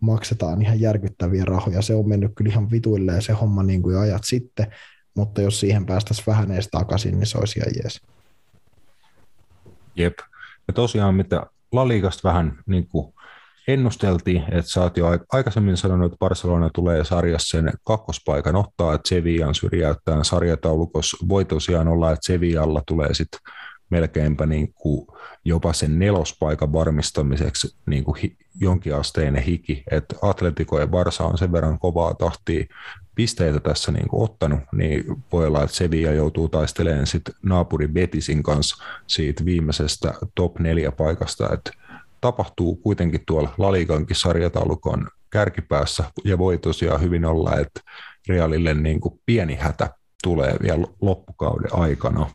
maksetaan ihan järkyttäviä rahoja. Se on mennyt kyllä ihan vituilleen se homma niin kuin ajat sitten, mutta jos siihen päästäisiin vähän edes takaisin, niin se olisi ihan jees. Jep. Ja tosiaan, mitä Laligasta vähän niin kuin ennusteltiin, että sä oot jo aikaisemmin sanonut, että Barcelona tulee sarjassa sen kakkospaikan ottaa, että Sevillan syrjäyttää sarjataulukossa. Voi tosiaan olla, että Sevillalla tulee sitten melkeinpä niin kuin jopa sen nelospaikan varmistamiseksi niin kuin hi, jonkinasteinen hiki, että Atletico ja Barsa on sen verran kovaa tahtia pisteitä tässä niin kuin ottanut, niin voi olla, että Sevilla joutuu taistelemaan sitten naapuri Betisin kanssa siitä viimeisestä top neljä paikasta, että tapahtuu kuitenkin tuolla Laligankin sarjataulukon kärkipäässä, ja voi tosiaan hyvin olla, että Realille niin kuin pieni hätä tulee vielä loppukauden aikana.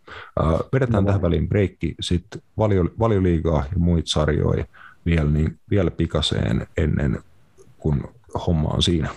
vedetään no. tähän väliin breikki, sitten valio, valioliigaa ja muita sarjoja vielä, niin, vielä pikaseen ennen kuin homma on siinä.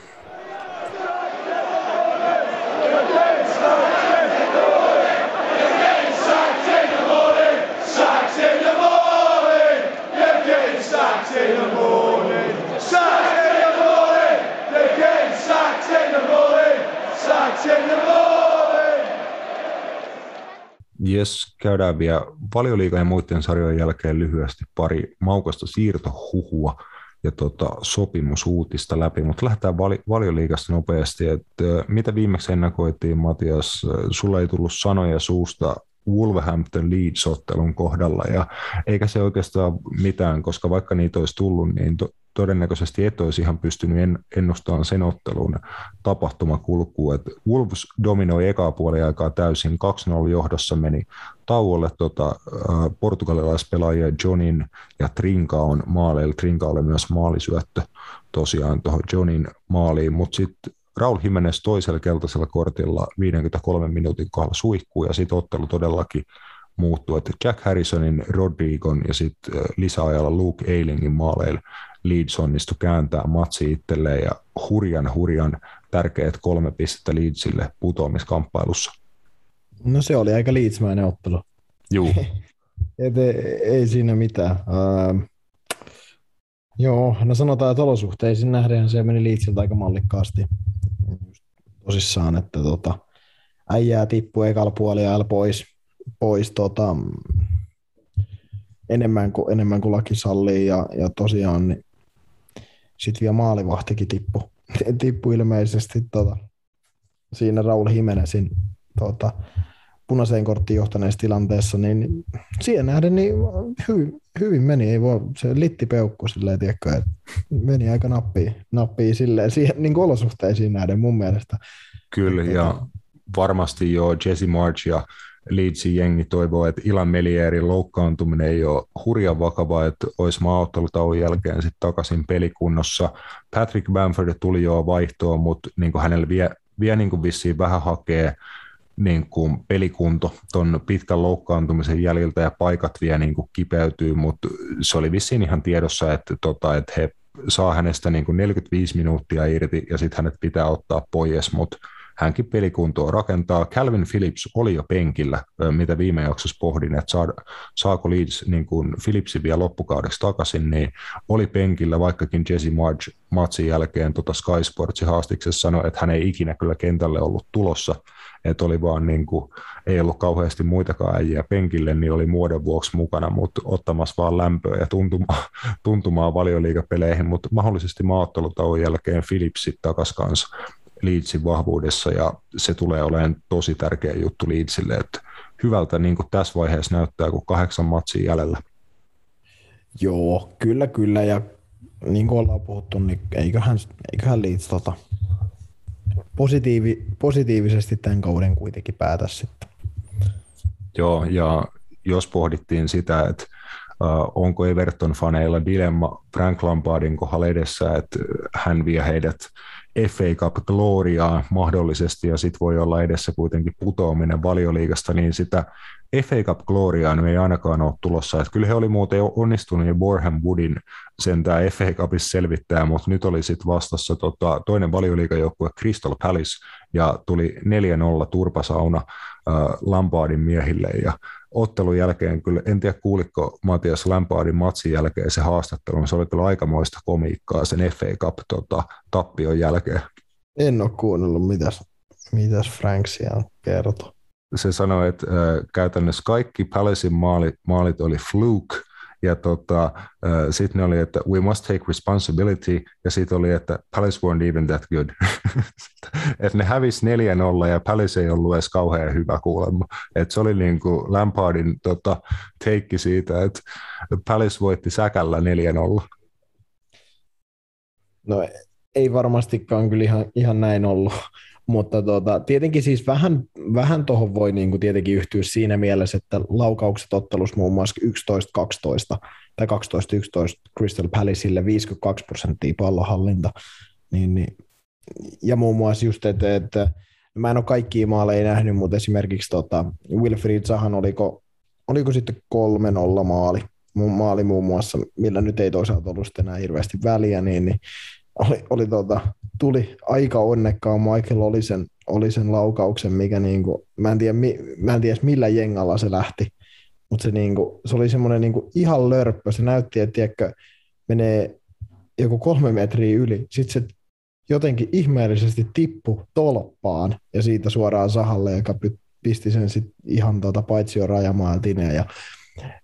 Jes, käydään vielä valioliiga ja muiden sarjojen jälkeen lyhyesti pari maukasta siirtohuhua ja tota, sopimusuutista läpi, mutta lähdetään vali, valioliigasta nopeasti. että mitä viimeksi ennakoitiin, Matias? Sulla ei tullut sanoja suusta Wolverhampton Leeds-ottelun kohdalla, ja eikä se oikeastaan mitään, koska vaikka niitä olisi tullut, niin to, todennäköisesti et olisi ihan pystynyt ennustamaan sen ottelun tapahtumakulkuun. Et Wolves dominoi ekaa puoli aikaa täysin, 2-0 johdossa meni tauolle tota, portugalilaispelaajia Johnin ja Trinkaon maaleilla. Trinka oli myös maalisyöttö tosiaan tuohon Johnin maaliin, mutta sitten Raul Jimenez toisella keltaisella kortilla 53 minuutin kohdalla suihkuu ja sitten ottelu todellakin muuttuu, että Jack Harrisonin, Rodrigon ja sitten lisäajalla Luke Eilingin maaleilla Leeds onnistui kääntää matsi itselleen ja hurjan hurjan tärkeät kolme pistettä Leedsille putoamiskamppailussa. No se oli aika Leedsmäinen ottelu. Juu. Et ei, ei siinä mitään. Uh, joo, no sanotaan, että olosuhteisiin nähden se meni Leedsiltä aika mallikkaasti. tosissaan, että tota, äijää tippui ekalla puolella pois, pois tota, enemmän, kuin, enemmän kuin laki sallii ja, ja tosiaan niin sitten vielä maalivahtikin tippu, tippu ilmeisesti tota, siinä Raul Himenesin tota, punaiseen korttiin johtaneessa tilanteessa, niin siihen nähden niin hyvin, hyvin meni, ei voi, se litti peukku silleen, tiedätkö, että meni aika nappiin, nappiin silleen, siihen niin olosuhteisiin nähden mun mielestä. Kyllä, ja varmasti jo Jesse March ja Leedsin jengi toivoo, että Ilan Melierin loukkaantuminen ei ole hurjan vakava, että olisi maaottelutauon jälkeen sitten takaisin pelikunnossa. Patrick Bamford tuli jo vaihtoa, mutta niin hänellä vie, vie niin kuin vissiin vähän hakee niin kuin pelikunto tuon pitkän loukkaantumisen jäljiltä ja paikat vielä niin kuin kipeytyy, mutta se oli vissiin ihan tiedossa, että, tota, että he saa hänestä niin kuin 45 minuuttia irti ja sitten hänet pitää ottaa pois, mutta hänkin pelikuntoa rakentaa. Calvin Phillips oli jo penkillä, mitä viime jaksossa pohdin, että saako Leeds niin kuin Phillipsin vielä loppukaudeksi takaisin, niin oli penkillä, vaikkakin Jesse Marge matsin jälkeen tota Sky Sportsin haastiksessa sanoi, että hän ei ikinä kyllä kentälle ollut tulossa, että oli vaan niin kuin, ei ollut kauheasti muitakaan äijiä penkille, niin oli muodon vuoksi mukana, mutta ottamassa vaan lämpöä ja tuntumaa, tuntumaa valioliikapeleihin, mutta mahdollisesti maattelutauon jälkeen Philipsit takaisin kanssa Leedsin vahvuudessa ja se tulee olemaan tosi tärkeä juttu Leedsille, että hyvältä niin kuin tässä vaiheessa näyttää, kun kahdeksan matsia jäljellä. Joo, kyllä, kyllä ja niin kuin ollaan puhuttu, niin eiköhän, eiköhän Leeds tota, positiivi, positiivisesti tämän kauden kuitenkin päätä sitten. Joo, ja jos pohdittiin sitä, että uh, onko Everton-faneilla dilemma Frank Lampardin kohdalla edessä, että hän vie heidät FA Cup Gloriaa mahdollisesti ja sitten voi olla edessä kuitenkin putoaminen valioliigasta, niin sitä FA Cup Gloriaa ei ainakaan ole tulossa. Että kyllä he oli muuten onnistunut jo Borham Woodin tämä FA Cupissa selvittää, mutta nyt oli sitten vastassa tota, toinen valioliigajoukkue Crystal Palace ja tuli 4-0 turpasauna äh, Lampardin miehille ja ottelun jälkeen kyllä, en tiedä kuuliko Matias Lampardin matsin jälkeen se haastattelu, se oli kyllä aikamoista komiikkaa sen FA Cup tota, tappion jälkeen. En ole kuunnellut, mitäs, mitäs Frank siellä kertoi. Se sanoi, että äh, käytännössä kaikki Palacein maalit, maalit oli fluke, ja tota, sitten ne oli, että we must take responsibility, ja sitten oli, että Palace weren't even that good. että ne hävisi 4-0, ja Palace ei ollut edes kauhean hyvä kuulemma. Et se oli niin kuin Lampardin tota, teikki siitä, että Palace voitti säkällä 4-0. No ei varmastikaan kyllä ihan, ihan näin ollut. Mutta tota, tietenkin siis vähän, vähän tuohon voi niin kuin tietenkin yhtyä siinä mielessä, että laukaukset ottelussa muun muassa 11-12 tai 12-11 Crystal Palaceille 52 prosenttia pallohallinta. Niin, niin, ja muun muassa just, että, että mä en ole kaikkia maaleja nähnyt, mutta esimerkiksi tota, Wilfried Sahan oliko, oliko sitten 3-0 maali, maali muun muassa, millä nyt ei toisaalta ollut enää hirveästi väliä, niin, niin oli, oli tota, tuli aika onnekkaan. Michael oli sen, oli sen laukauksen, mikä niinku, mä en tiedä, mä en tiedä millä jengalla se lähti, mutta se, niinku, se oli semmoinen niinku ihan lörppö, se näytti, että tiedätkö, menee joku kolme metriä yli, sitten se jotenkin ihmeellisesti tippu tolppaan ja siitä suoraan Sahalle, joka pisti sen sit ihan tota, paitsi jo rajamaaltineen. Ja,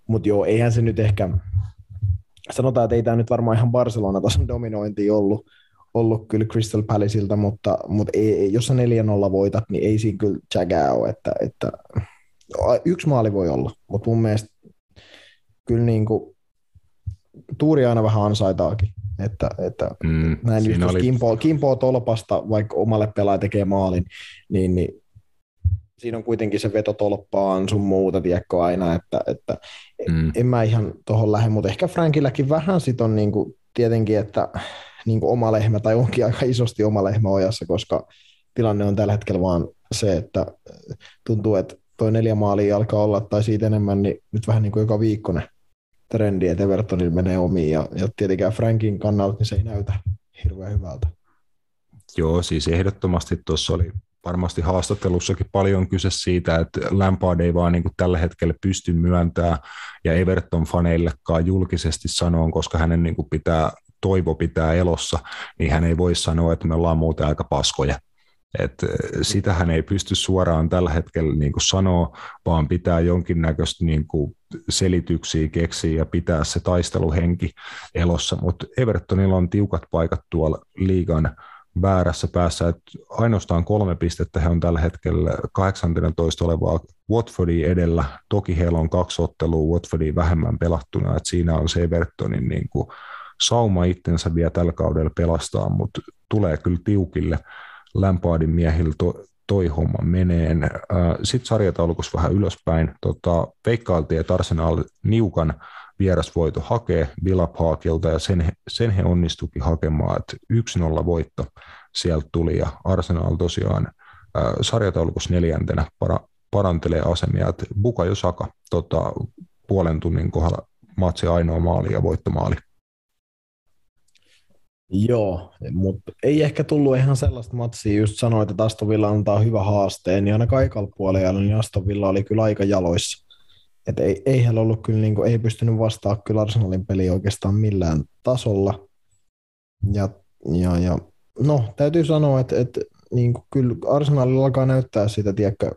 mutta joo, eihän se nyt ehkä, sanotaan, että ei tämä nyt varmaan ihan Barcelona-tason dominointi ollut, ollut kyllä Crystal Palaceilta, mutta, mutta ei, jos sä 4-0 voitat, niin ei siinä kyllä jägää ole, että, että yksi maali voi olla, mutta mun mielestä kyllä niin kuin, tuuri aina vähän ansaitaakin, että, että mm, näin just, oli... kimpoo, kimpoo tolpasta, vaikka omalle pelaaja tekee maalin, niin, niin siinä on kuitenkin se veto tolppaan sun muuta, tiedätkö aina, että, että mm. en mä ihan tuohon lähde, mutta ehkä Frankilläkin vähän sit on niin kuin, tietenkin, että niin kuin oma lehmä tai onkin aika isosti oma lehmä ojassa, koska tilanne on tällä hetkellä vaan se, että tuntuu, että toi neljä maalia alkaa olla tai siitä enemmän, niin nyt vähän niin kuin joka viikko ne trendi, että Evertonilla menee omiin ja, ja tietenkään Frankin kannalta niin se ei näytä hirveän hyvältä. Joo, siis ehdottomasti tuossa oli varmasti haastattelussakin paljon kyse siitä, että Lampard ei vaan niin kuin tällä hetkellä pysty myöntämään ja Everton-faneillekaan julkisesti sanoa, koska hänen niin kuin pitää toivo pitää elossa, niin hän ei voi sanoa, että me ollaan muuten aika paskoja. Et sitä hän ei pysty suoraan tällä hetkellä niin kuin sanoa, vaan pitää jonkinnäköistä niin kuin selityksiä keksiä ja pitää se taisteluhenki elossa. Mutta Evertonilla on tiukat paikat tuolla liigan väärässä päässä, että ainoastaan kolme pistettä he on tällä hetkellä 18 olevaa Watfordia edellä. Toki heillä on kaksi ottelua Watfordia vähemmän pelattuna, että siinä on se Evertonin niin kuin sauma itsensä vielä tällä kaudella pelastaa, mutta tulee kyllä tiukille Lampardin miehillä to, toi homma meneen. Sitten sarjataulukossa vähän ylöspäin. Tota, veikkailtiin, että Arsenal niukan vierasvoito hakee Villa Parkilta ja sen, sen he onnistukin hakemaan, että 1-0 voitto sieltä tuli ja Arsenal tosiaan äh, sarjataulukossa neljäntenä para, parantelee asemia, että Bukayo Saka tota, puolen tunnin kohdalla matsi ainoa maali ja voittomaali. Joo, mutta ei ehkä tullut ihan sellaista matsia, just sanoit, että Aston Villa antaa hyvä haasteen, niin aina kaikalla puolella niin Aston Villa oli kyllä aika jaloissa. Et ei, ei heillä ollut kyllä, niin kuin, ei pystynyt vastaamaan kyllä Arsenalin peliä oikeastaan millään tasolla. Ja, ja, ja no, täytyy sanoa, että, että niin kuin, kyllä Arsenalilla alkaa näyttää sitä, tiedätkö,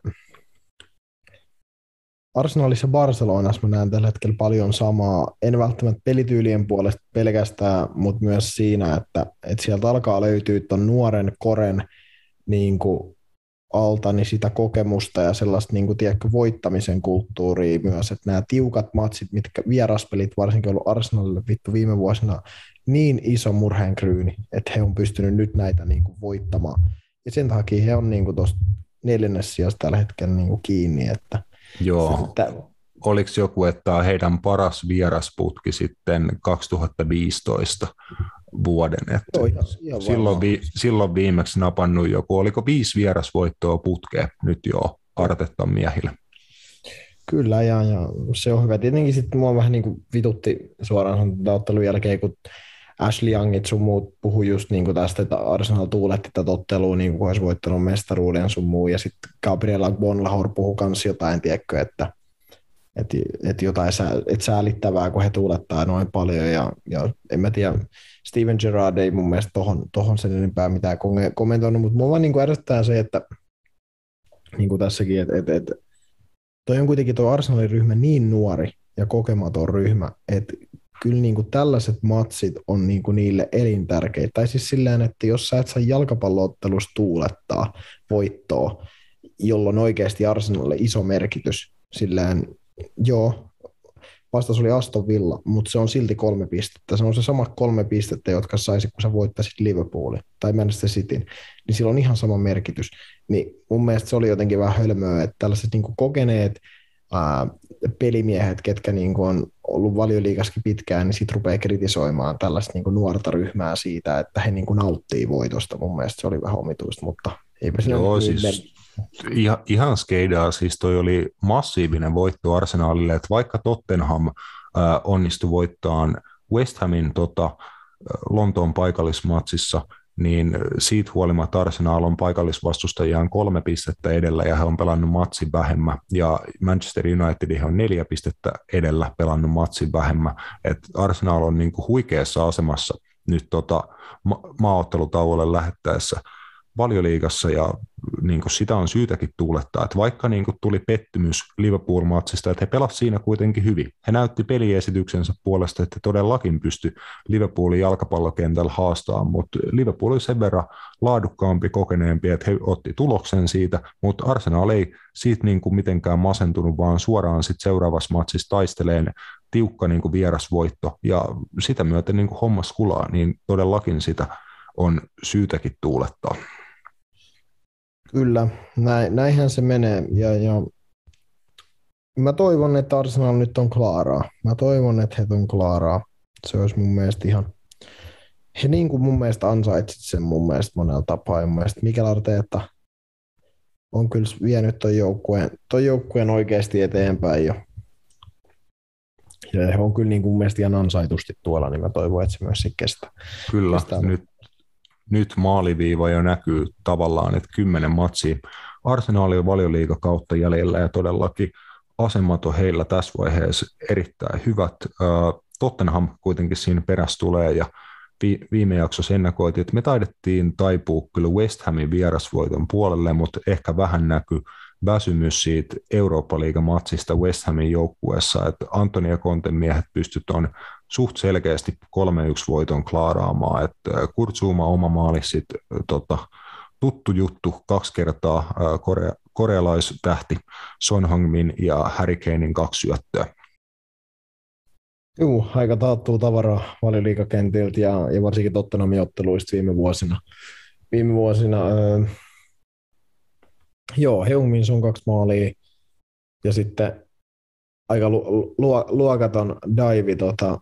Arsenalissa ja Barcelonassa mä näen tällä hetkellä paljon samaa, en välttämättä pelityylien puolesta pelkästään, mutta myös siinä, että, että sieltä alkaa löytyä tuon nuoren koren niin kuin alta niin sitä kokemusta ja sellaista niin kuin, tiedätkö, voittamisen kulttuuria myös, että nämä tiukat matsit, mitkä vieraspelit varsinkin ollut Arsenalille vittu viime vuosina niin iso murheenkryyni, että he on pystynyt nyt näitä niin kuin, voittamaan. Ja sen takia he on niin tuossa neljännes sijassa tällä hetkellä niin kuin, kiinni, että Joo. Että, Oliko joku, että heidän paras vierasputki sitten 2015 vuoden. Että Joo, ihan, ihan silloin, vi, silloin viimeksi napannut joku, oliko viisi vierasvoittoa putkea nyt jo Artetta miehillä. Kyllä, ja, ja, se on hyvä. Tietenkin sitten mua vähän niin kuin vitutti suoraan ottelun jälkeen, kun Ashley Youngit sun muut puhui just niin kuin tästä, että Arsenal tuuletti tätä ottelua, niin kuin olisi voittanut mestaruuden sun muu, ja sitten Gabriela Bonlahor puhui myös jotain, tiedätkö, että että et jotain sää, et säälittävää, kun he tuulettaa noin paljon, ja, ja en mä tiedä, Steven Gerrard ei mun mielestä tohon, tohon sen enempää mitään kommentoinut, mutta vaan niin ärsyttää se, että niin kuin tässäkin, että et, et, toi on kuitenkin tuo Arsenalin ryhmä niin nuori ja kokematon ryhmä, että kyllä niin kuin tällaiset matsit on niin kuin niille elintärkeitä. Tai siis sillä että jos sä et saa jalkapalloottelusta tuulettaa voittoa, jolloin oikeasti Arsenalille iso merkitys, sillään joo, vastaus oli Aston Villa, mutta se on silti kolme pistettä. Se on se sama kolme pistettä, jotka saisi, kun sä voittaisit Liverpoolin tai Manchester Cityn, niin sillä on ihan sama merkitys. Niin mun mielestä se oli jotenkin vähän hölmöä, että tällaiset niin kokeneet ää, pelimiehet, ketkä niin kuin on ollut valioliikaskin pitkään, niin sitten rupeaa kritisoimaan tällaista niin kuin nuorta ryhmää siitä, että he niin kuin nauttii voitosta. Mun mielestä se oli vähän omituista, mutta eipä siinä Joo, siis ihan, ihan skeidaa, siis toi oli massiivinen voitto Arsenalille, että vaikka Tottenham äh, onnistui voittaan West Hamin tota, Lontoon paikallismatsissa, niin siitä huolimatta Arsenal on paikallisvastustajiaan kolme pistettä edellä ja he on pelannut matsin vähemmän. Ja Manchester United on neljä pistettä edellä pelannut matsin vähemmän. Et Arsenal on niin kuin huikeassa asemassa nyt tota ma- maaottelutauolle lähettäessä – valioliigassa ja niin kuin sitä on syytäkin tuulettaa, että vaikka niin kuin tuli pettymys Liverpool-matsista, että he pelasivat siinä kuitenkin hyvin. He näytti peliesityksensä puolesta, että todellakin pysty Liverpoolin jalkapallokentällä haastamaan, mutta Liverpool oli sen verran laadukkaampi, kokeneempi, että he otti tuloksen siitä, mutta Arsenal ei siitä niin kuin mitenkään masentunut, vaan suoraan sitten seuraavassa matsissa taisteleen tiukka niin kuin vierasvoitto ja sitä myöten niin kuin hommas kulaa, niin todellakin sitä on syytäkin tuulettaa. Kyllä, näin, näinhän se menee. Ja, ja mä toivon, että Arsenal nyt on klaaraa. Mä toivon, että he on klaaraa. Se olisi mun mielestä ihan... He niin kuin mun mielestä ansaitsit sen mun mielestä monella tapaa. Ja mun mielestä Mikel Arteetta on kyllä vienyt ton joukkueen, ton joukkueen oikeasti eteenpäin jo. Ja he on kyllä niin kuin mun mielestä ihan ansaitusti tuolla, niin mä toivon, että se myös kestää. Kyllä, kestää. nyt nyt maaliviiva jo näkyy tavallaan, että kymmenen matsia Arsenaali on valioliiga kautta jäljellä ja todellakin asemat on heillä tässä vaiheessa erittäin hyvät. Tottenham kuitenkin siinä perässä tulee ja viime jaksossa ennakoitiin, että me taidettiin taipua kyllä West Hamin vierasvoiton puolelle, mutta ehkä vähän näkyy väsymys siitä Eurooppa-liigamatsista West Hamin joukkueessa, että Antonia Konten miehet pystyt on suht selkeästi 3-1 voiton klaaraamaan, että Kurt Zuma oma maali sitten tota, tuttu juttu kaksi kertaa korea, korealaistähti Son Heung-min ja Harry Kanein kaksi syöttöä. Joo, aika taattuu tavaraa valioliikakentiltä ja, ja varsinkin Tottenhamin otteluista viime vuosina. Viime vuosina äh, Joo, Heungmin sun kaksi maalia ja sitten aika lu- lu- luokaton daivi tota,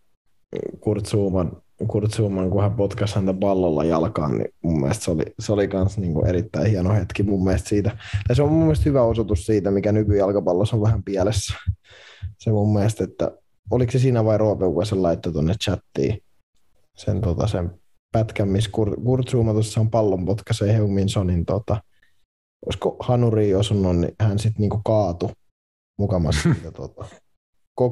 Kurt Zuman, Kurt Zuman, kun hän potkasi häntä pallolla jalkaan, niin mun mielestä se oli, se oli kans niin kuin erittäin hieno hetki mun mielestä siitä. Ja se on mun mielestä hyvä osoitus siitä, mikä nykyjalkapallossa on vähän pielessä. Se mun mielestä, että oliko se siinä vai Roope, se laittoi tuonne chattiin sen, tota, sen pätkän, missä Kurt, Kurt Zuma tuossa on pallon potkaisee Heuminsonin, tota, olisiko Hanuri osunut, niin hän sitten niinku kaatu mukamassa siitä, tota,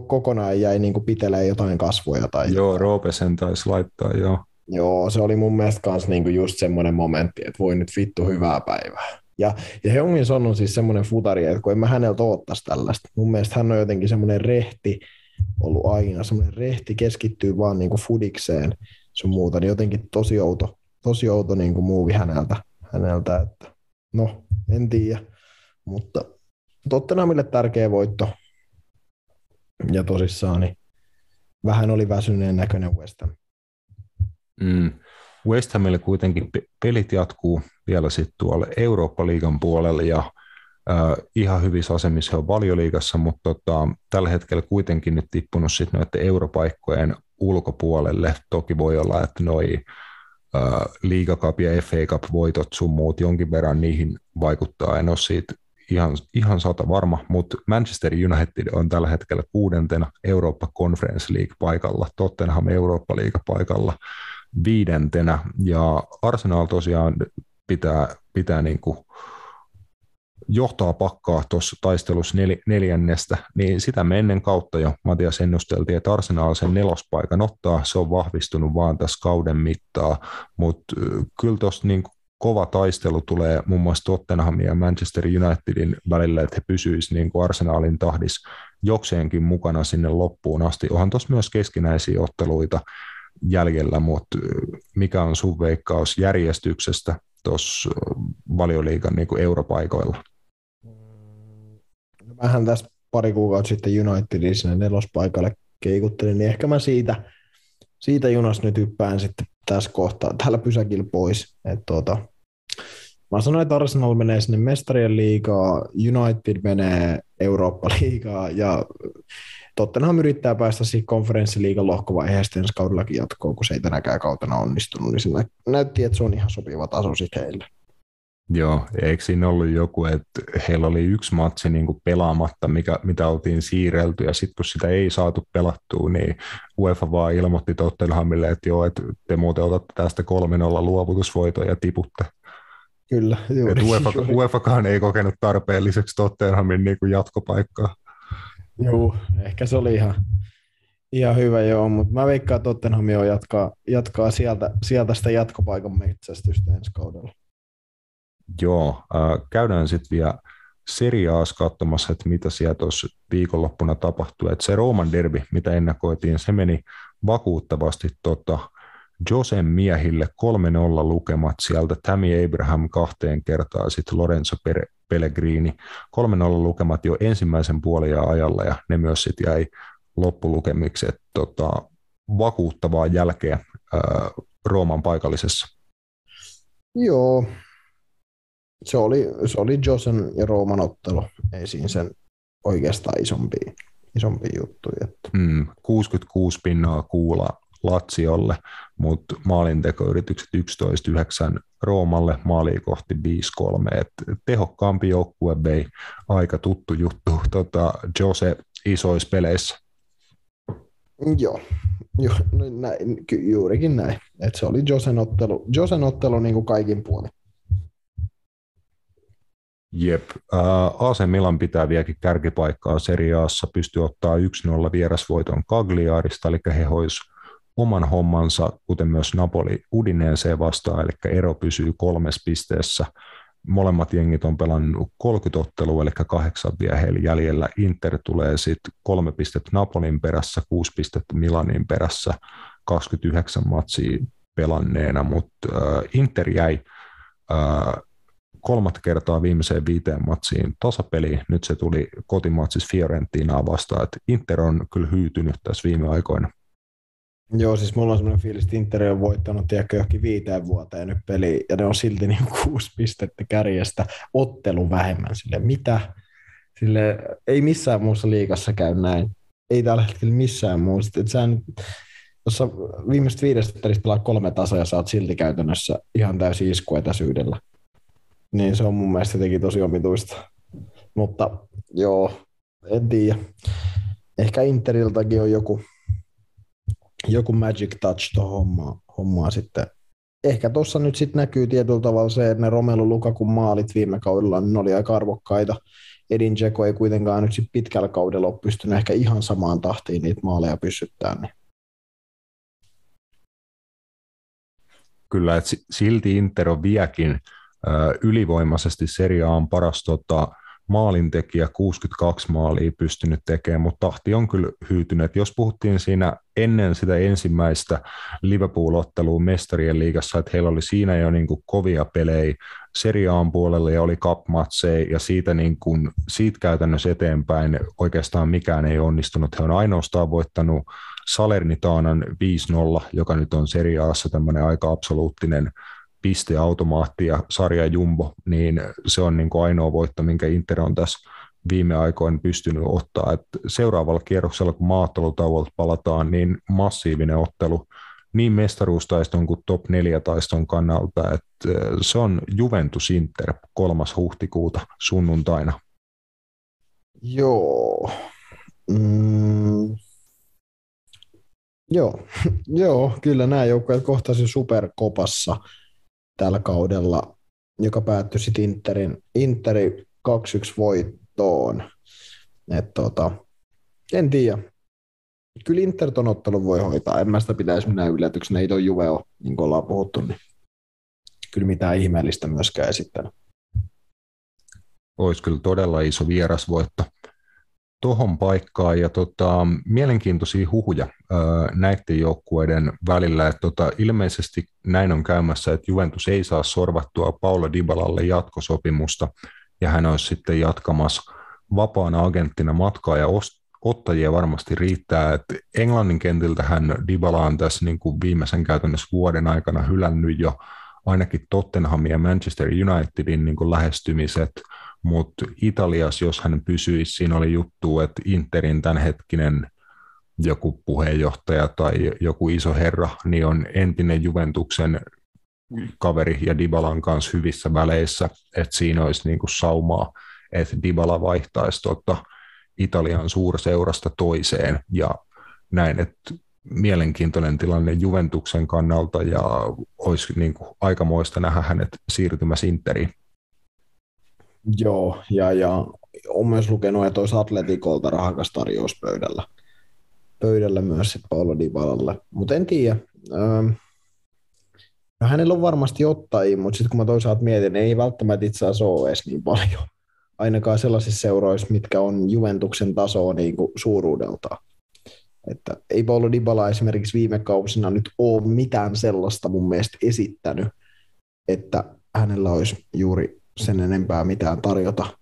kokonaan jäi niinku pitelee jotain kasvoja. Tai Joo, jotain. Roope sen taisi laittaa, joo. Joo, se oli mun mielestä kans niinku just semmoinen momentti, että voi nyt vittu hyvää päivää. Ja, ja Heungmin Son on siis semmoinen futari, että kun en mä häneltä oottaisi tällaista. Mun mielestä hän on jotenkin semmoinen rehti ollut aina, semmoinen rehti keskittyy vaan niinku fudikseen sun muuta, niin jotenkin tosi outo, tosi outo niinku muuvi häneltä, häneltä, että no, en tiedä, mutta Tottenhamille tärkeä voitto. Ja tosissaan, niin vähän oli väsyneen näköinen West Ham. Mm. West Hamille kuitenkin pe- pelit jatkuu vielä sitten tuolle Eurooppa-liigan puolelle ja äh, ihan hyvissä asemissa on valioliigassa, mutta tota, tällä hetkellä kuitenkin nyt tippunut sitten noiden europaikkojen ulkopuolelle. Toki voi olla, että noi äh, Liiga Cup ja FA Cup voitot sun muut jonkin verran niihin vaikuttaa. En ole siitä ihan, ihan sata varma, mutta Manchester United on tällä hetkellä kuudentena Eurooppa Conference League paikalla, Tottenham Eurooppa League paikalla viidentenä, ja Arsenal tosiaan pitää, pitää niin kuin johtaa pakkaa tuossa taistelussa nel, neljännestä, niin sitä me ennen kautta jo Matias ennusteltiin, että Arsenal sen nelospaikan ottaa, se on vahvistunut vaan tässä kauden mittaa, mutta kyllä tuossa niin kova taistelu tulee muun muassa Tottenhamin ja Manchester Unitedin välillä, että he pysyisivät niin kuin Arsenalin tahdissa jokseenkin mukana sinne loppuun asti. Onhan tuossa myös keskinäisiä otteluita jäljellä, mutta mikä on sun veikkaus järjestyksestä tuossa valioliigan niin kuin europaikoilla? Vähän tässä pari kuukautta sitten Unitedin sinne nelospaikalle keikuttelin, niin ehkä mä siitä, siitä junasta nyt hyppään sitten tässä kohtaa, tällä pysäkillä pois. Et tuota, mä sanoin, että Arsenal menee sinne mestarien liigaa, United menee Eurooppa-liigaa ja Tottenham yrittää päästä siihen konferenssiliigan lohkovaiheesta ensi kaudellakin jatkoon, kun se ei tänäkään kautena onnistunut, niin se näytti, että se on ihan sopiva taso sitten heille. Joo, eikö siinä ollut joku, että heillä oli yksi matsi niin kuin pelaamatta, mikä, mitä oltiin siirrelty, ja sitten kun sitä ei saatu pelattua, niin UEFA vaan ilmoitti Tottenhamille, että joo, että te muuten otatte tästä 3-0 luovutusvoitoa ja tiputte. Kyllä, juuri. UEFA, UEFakaan ei kokenut tarpeelliseksi Tottenhamin niin kuin jatkopaikkaa. Joo, ehkä se oli ihan, ihan hyvä joo, mutta mä veikkaan, että Tottenham jo jatkaa, jatkaa sieltä, sieltä sitä jatkopaikan metsästystä ensi kaudella. Joo, äh, käydään sitten vielä seriaas katsomassa, että mitä siellä tuossa viikonloppuna tapahtui. Et se Rooman derby, mitä ennakoitiin, se meni vakuuttavasti tota, Josen miehille 3-0 lukemat sieltä, Tammy Abraham kahteen kertaan, sitten Lorenzo Pellegrini, 3-0 lukemat jo ensimmäisen puolen ajalla, ja ne myös sitten jäi loppulukemiksi, että tota, vakuuttavaa jälkeä ää, Rooman paikallisessa. Joo, se oli, se oli Josen ja Rooman ottelu, ei siinä sen oikeastaan isompia, isompia juttuja. Että. Mm, 66 pinnaa kuula Latsiolle, mutta maalintekoyritykset 11-9 Roomalle, maaliin kohti 5-3. Et tehokkaampi joukkue vei aika tuttu juttu tota, Jose isoissa peleissä. Joo, Ju, no näin, ky, juurikin näin. Et se oli Josen ottelu, Josen ottelu niin kuin kaikin puolin. Jep. Uh, AC Milan pitää vieläkin kärkipaikkaa seriaassa, pystyy ottaa 1-0 vierasvoiton Cagliarista, eli he hois oman hommansa, kuten myös Napoli Udineeseen vastaan, eli ero pysyy kolmes pisteessä. Molemmat jengit on pelannut 30 ottelua, eli kahdeksan vielä heillä jäljellä. Inter tulee sitten kolme pistettä Napolin perässä, kuusi pistettä Milanin perässä, 29 matsia pelanneena, mutta äh, Inter jäi äh, kolmatta kertaa viimeiseen viiteen matsiin tasapeliin. Nyt se tuli kotimatsissa Fiorentinaa vastaan, että Inter on kyllä hyytynyt tässä viime aikoina. Joo, siis mulla on semmoinen fiilis, että Inter on voittanut tiedätkö, johonkin viiteen vuoteen nyt peli, ja ne on silti niin kuusi pistettä kärjestä ottelu vähemmän. Sille mitä? Sille ei missään muussa liigassa käy näin. Ei tällä hetkellä missään muussa. Et sä nyt, jos sä viidestä pelistä pelaa kolme tasoa ja saat silti käytännössä ihan täysin iskuetäisyydellä, niin se on mun mielestä jotenkin tosi omituista. Mutta joo, en tiedä. Ehkä Interiltäkin on joku, joku magic touch tuohon hommaan, hommaan sitten. Ehkä tuossa nyt sitten näkyy tietyllä tavalla se, että ne Romelu Lukakun maalit viime kaudella niin ne oli aika arvokkaita. Edin Dzeko ei kuitenkaan nyt sit pitkällä kaudella ole pystynyt ehkä ihan samaan tahtiin niitä maaleja pysyttämään. Niin. Kyllä, että silti Inter on vieläkin ylivoimaisesti seriaan paras tota, maalintekijä 62 maalia pystynyt tekemään, mutta tahti on kyllä hyytynyt. Jos puhuttiin siinä ennen sitä ensimmäistä Liverpool-ottelua mestarien liigassa, että heillä oli siinä jo niin kuin kovia pelejä seriaan puolelle ja oli cup ja siitä, niin kuin, siitä käytännössä eteenpäin oikeastaan mikään ei onnistunut. He on ainoastaan voittanut Salernitaanan 5-0, joka nyt on seriaassa tämmöinen aika absoluuttinen pisteautomaatti ja sarja Jumbo, niin se on niin kuin ainoa voitto, minkä Inter on tässä viime aikoina pystynyt ottaa. Et seuraavalla kierroksella, kun maattelutauolta palataan, niin massiivinen ottelu niin mestaruustaiston kuin top 4 taiston kannalta, että se on Juventus Inter 3. huhtikuuta sunnuntaina. Joo. Mm. Joo. Joo, kyllä nämä joukkueet kohtasivat superkopassa tällä kaudella, joka päättyi sitten Interin, Interi 2-1 voittoon. Et tota, en tiedä. Kyllä Inter ton ottelun voi hoitaa. En mä sitä pitäisi minä yllätyksenä. Ei toi Juve ole, niin kuin ollaan puhuttu, niin kyllä mitään ihmeellistä myöskään esittänyt. Olisi kyllä todella iso vierasvoitto tuohon paikkaan ja tota, mielenkiintoisia huhuja ää, näiden joukkueiden välillä. Että tota, ilmeisesti näin on käymässä, että Juventus ei saa sorvattua Paolo Dybalalle jatkosopimusta ja hän olisi sitten jatkamassa vapaana agenttina matkaa ja ost- ottajia varmasti riittää. Että Englannin kentiltä hän Dybala on tässä niin kuin viimeisen käytännössä vuoden aikana hylännyt jo ainakin Tottenhamin ja Manchester Unitedin niin kuin lähestymiset – mutta Italiassa, jos hän pysyisi, siinä oli juttu, että Interin tämänhetkinen joku puheenjohtaja tai joku iso herra, niin on entinen Juventuksen kaveri ja Dibalan kanssa hyvissä väleissä, että siinä olisi niin kuin saumaa, että Dibala vaihtaisi tuota Italian suurseurasta toiseen ja näin, että mielenkiintoinen tilanne Juventuksen kannalta ja olisi niin kuin aikamoista nähdä hänet siirtymässä Interiin. Joo, ja, ja on myös lukenut, että olisi Atletikolta rahakas tarjous pöydällä. Pöydällä myös Paolo Dybalalle. Mutta en tiedä. Öö, no hänellä on varmasti ottajia, mutta sitten kun mä toisaalta mietin, ei välttämättä itse asiassa ole edes niin paljon. Ainakaan sellaisissa seuroissa, mitkä on Juventuksen tasoa niin kuin suuruudeltaan. Että ei Paulo Dybala esimerkiksi viime kausina nyt ole mitään sellaista mun mielestä esittänyt, että hänellä olisi juuri sen enempää mitään tarjota,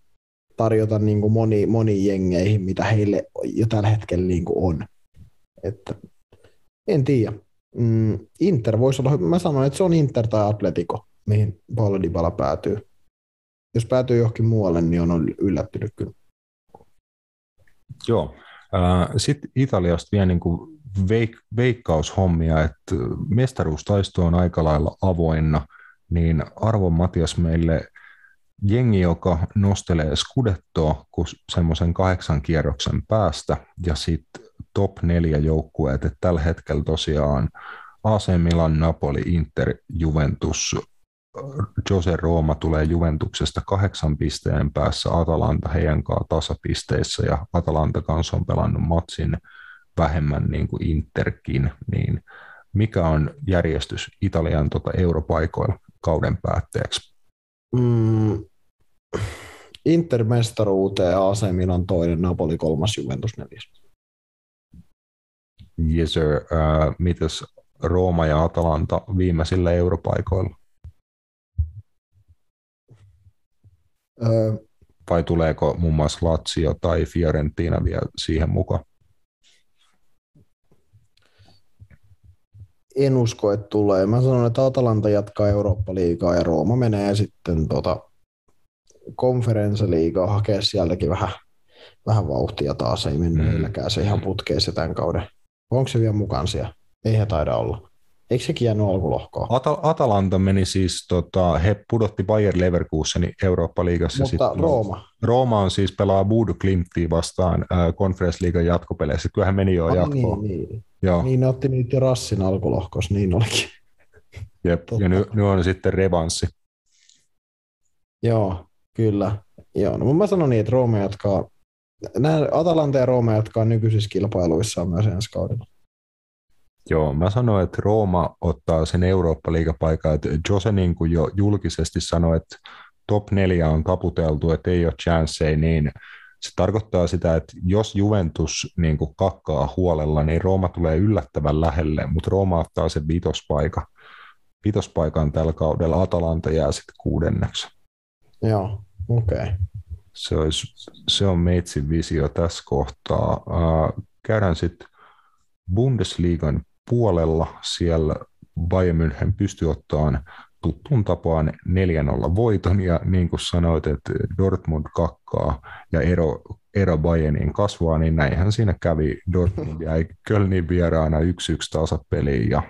tarjota niin kuin moni, moni jengeihin, mitä heille jo tällä hetkellä niin kuin on. Että, en tiedä. Mm, Inter voisi olla, mä sanon, että se on Inter tai Atletico, mihin Paulo Dybala päätyy. Jos päätyy johonkin muualle, niin on yllättynyt kyllä. Joo. Sitten Italiasta vielä niin kuin veik- veikkaushommia, että mestaruustaisto on aika lailla avoinna, niin arvon Matias meille jengi, joka nostelee skudettoa semmoisen kahdeksan kierroksen päästä ja sitten top neljä joukkueet, että tällä hetkellä tosiaan AC Milan, Napoli, Inter, Juventus, Jose Rooma tulee Juventuksesta kahdeksan pisteen päässä, Atalanta heidän kanssa tasapisteissä ja Atalanta kanssa on pelannut matsin vähemmän niin kuin Interkin, niin mikä on järjestys Italian tota europaikoilla kauden päätteeksi? Mm, Inter mestaruuteen, AC Milan toinen, Napoli kolmas, Juventus neljäs. Yes sir. Uh, mitäs Rooma ja Atalanta viimeisillä europaikoilla? Uh, Vai tuleeko muun muassa Lazio tai Fiorentina vielä siihen mukaan? en usko, että tulee. Mä sanon, että Atalanta jatkaa Eurooppa-liigaa ja Rooma menee sitten tota konferenssiliigaa hakea sieltäkin vähän, vähän vauhtia taas. Ei mennyt mm. heilläkään se ihan putkeessa tämän kauden. Onko se vielä mukaan siellä? Ei he taida olla. Eikö sekin jäänyt alkulohkoon? Atal- Atalanta meni siis, tota, he pudotti Bayer Leverkusenin Eurooppa-liigassa. Mutta sit, Rooma. Rooma on siis pelaa Bodo Klimtia vastaan äh, Conference-liigan jatkopeleissä. Kyllähän meni jo jatkoon. Niin, niin. Joo. niin ne otti niitä rassin alkulohkossa, niin olikin. Jep, Totta. ja nyt, nyt on sitten revanssi. Joo, kyllä. Joo, no mä sanon niin, että Rooma jatkaa, nämä Atalanta ja Rooma jatkaa nykyisissä kilpailuissa myös ensi kaudella. Joo, mä sanoin, että Rooma ottaa sen Eurooppa-liigapaikan, että Jose niin kuin jo julkisesti sanoi, että top neljä on taputeltu, että ei ole chanceja, niin se tarkoittaa sitä, että jos Juventus niin kuin kakkaa huolella, niin Rooma tulee yllättävän lähelle, mutta Rooma ottaa sen vitospaikan. Vitospaikan tällä kaudella Atalanta jää sitten kuudenneksi. Joo. Okay. Se, olisi, se on Meitsin visio tässä kohtaa. Uh, käydään sitten Bundesliigan puolella. Siellä Bayern München pystyy ottamaan tuttuun tapaan 4-0 voiton, ja niin kuin sanoit, että Dortmund kakkaa ja ero, ero Bayerniin kasvaa, niin näinhän siinä kävi. Dortmund jäi Kölnin vieraana 1-1 tasapeliin, ja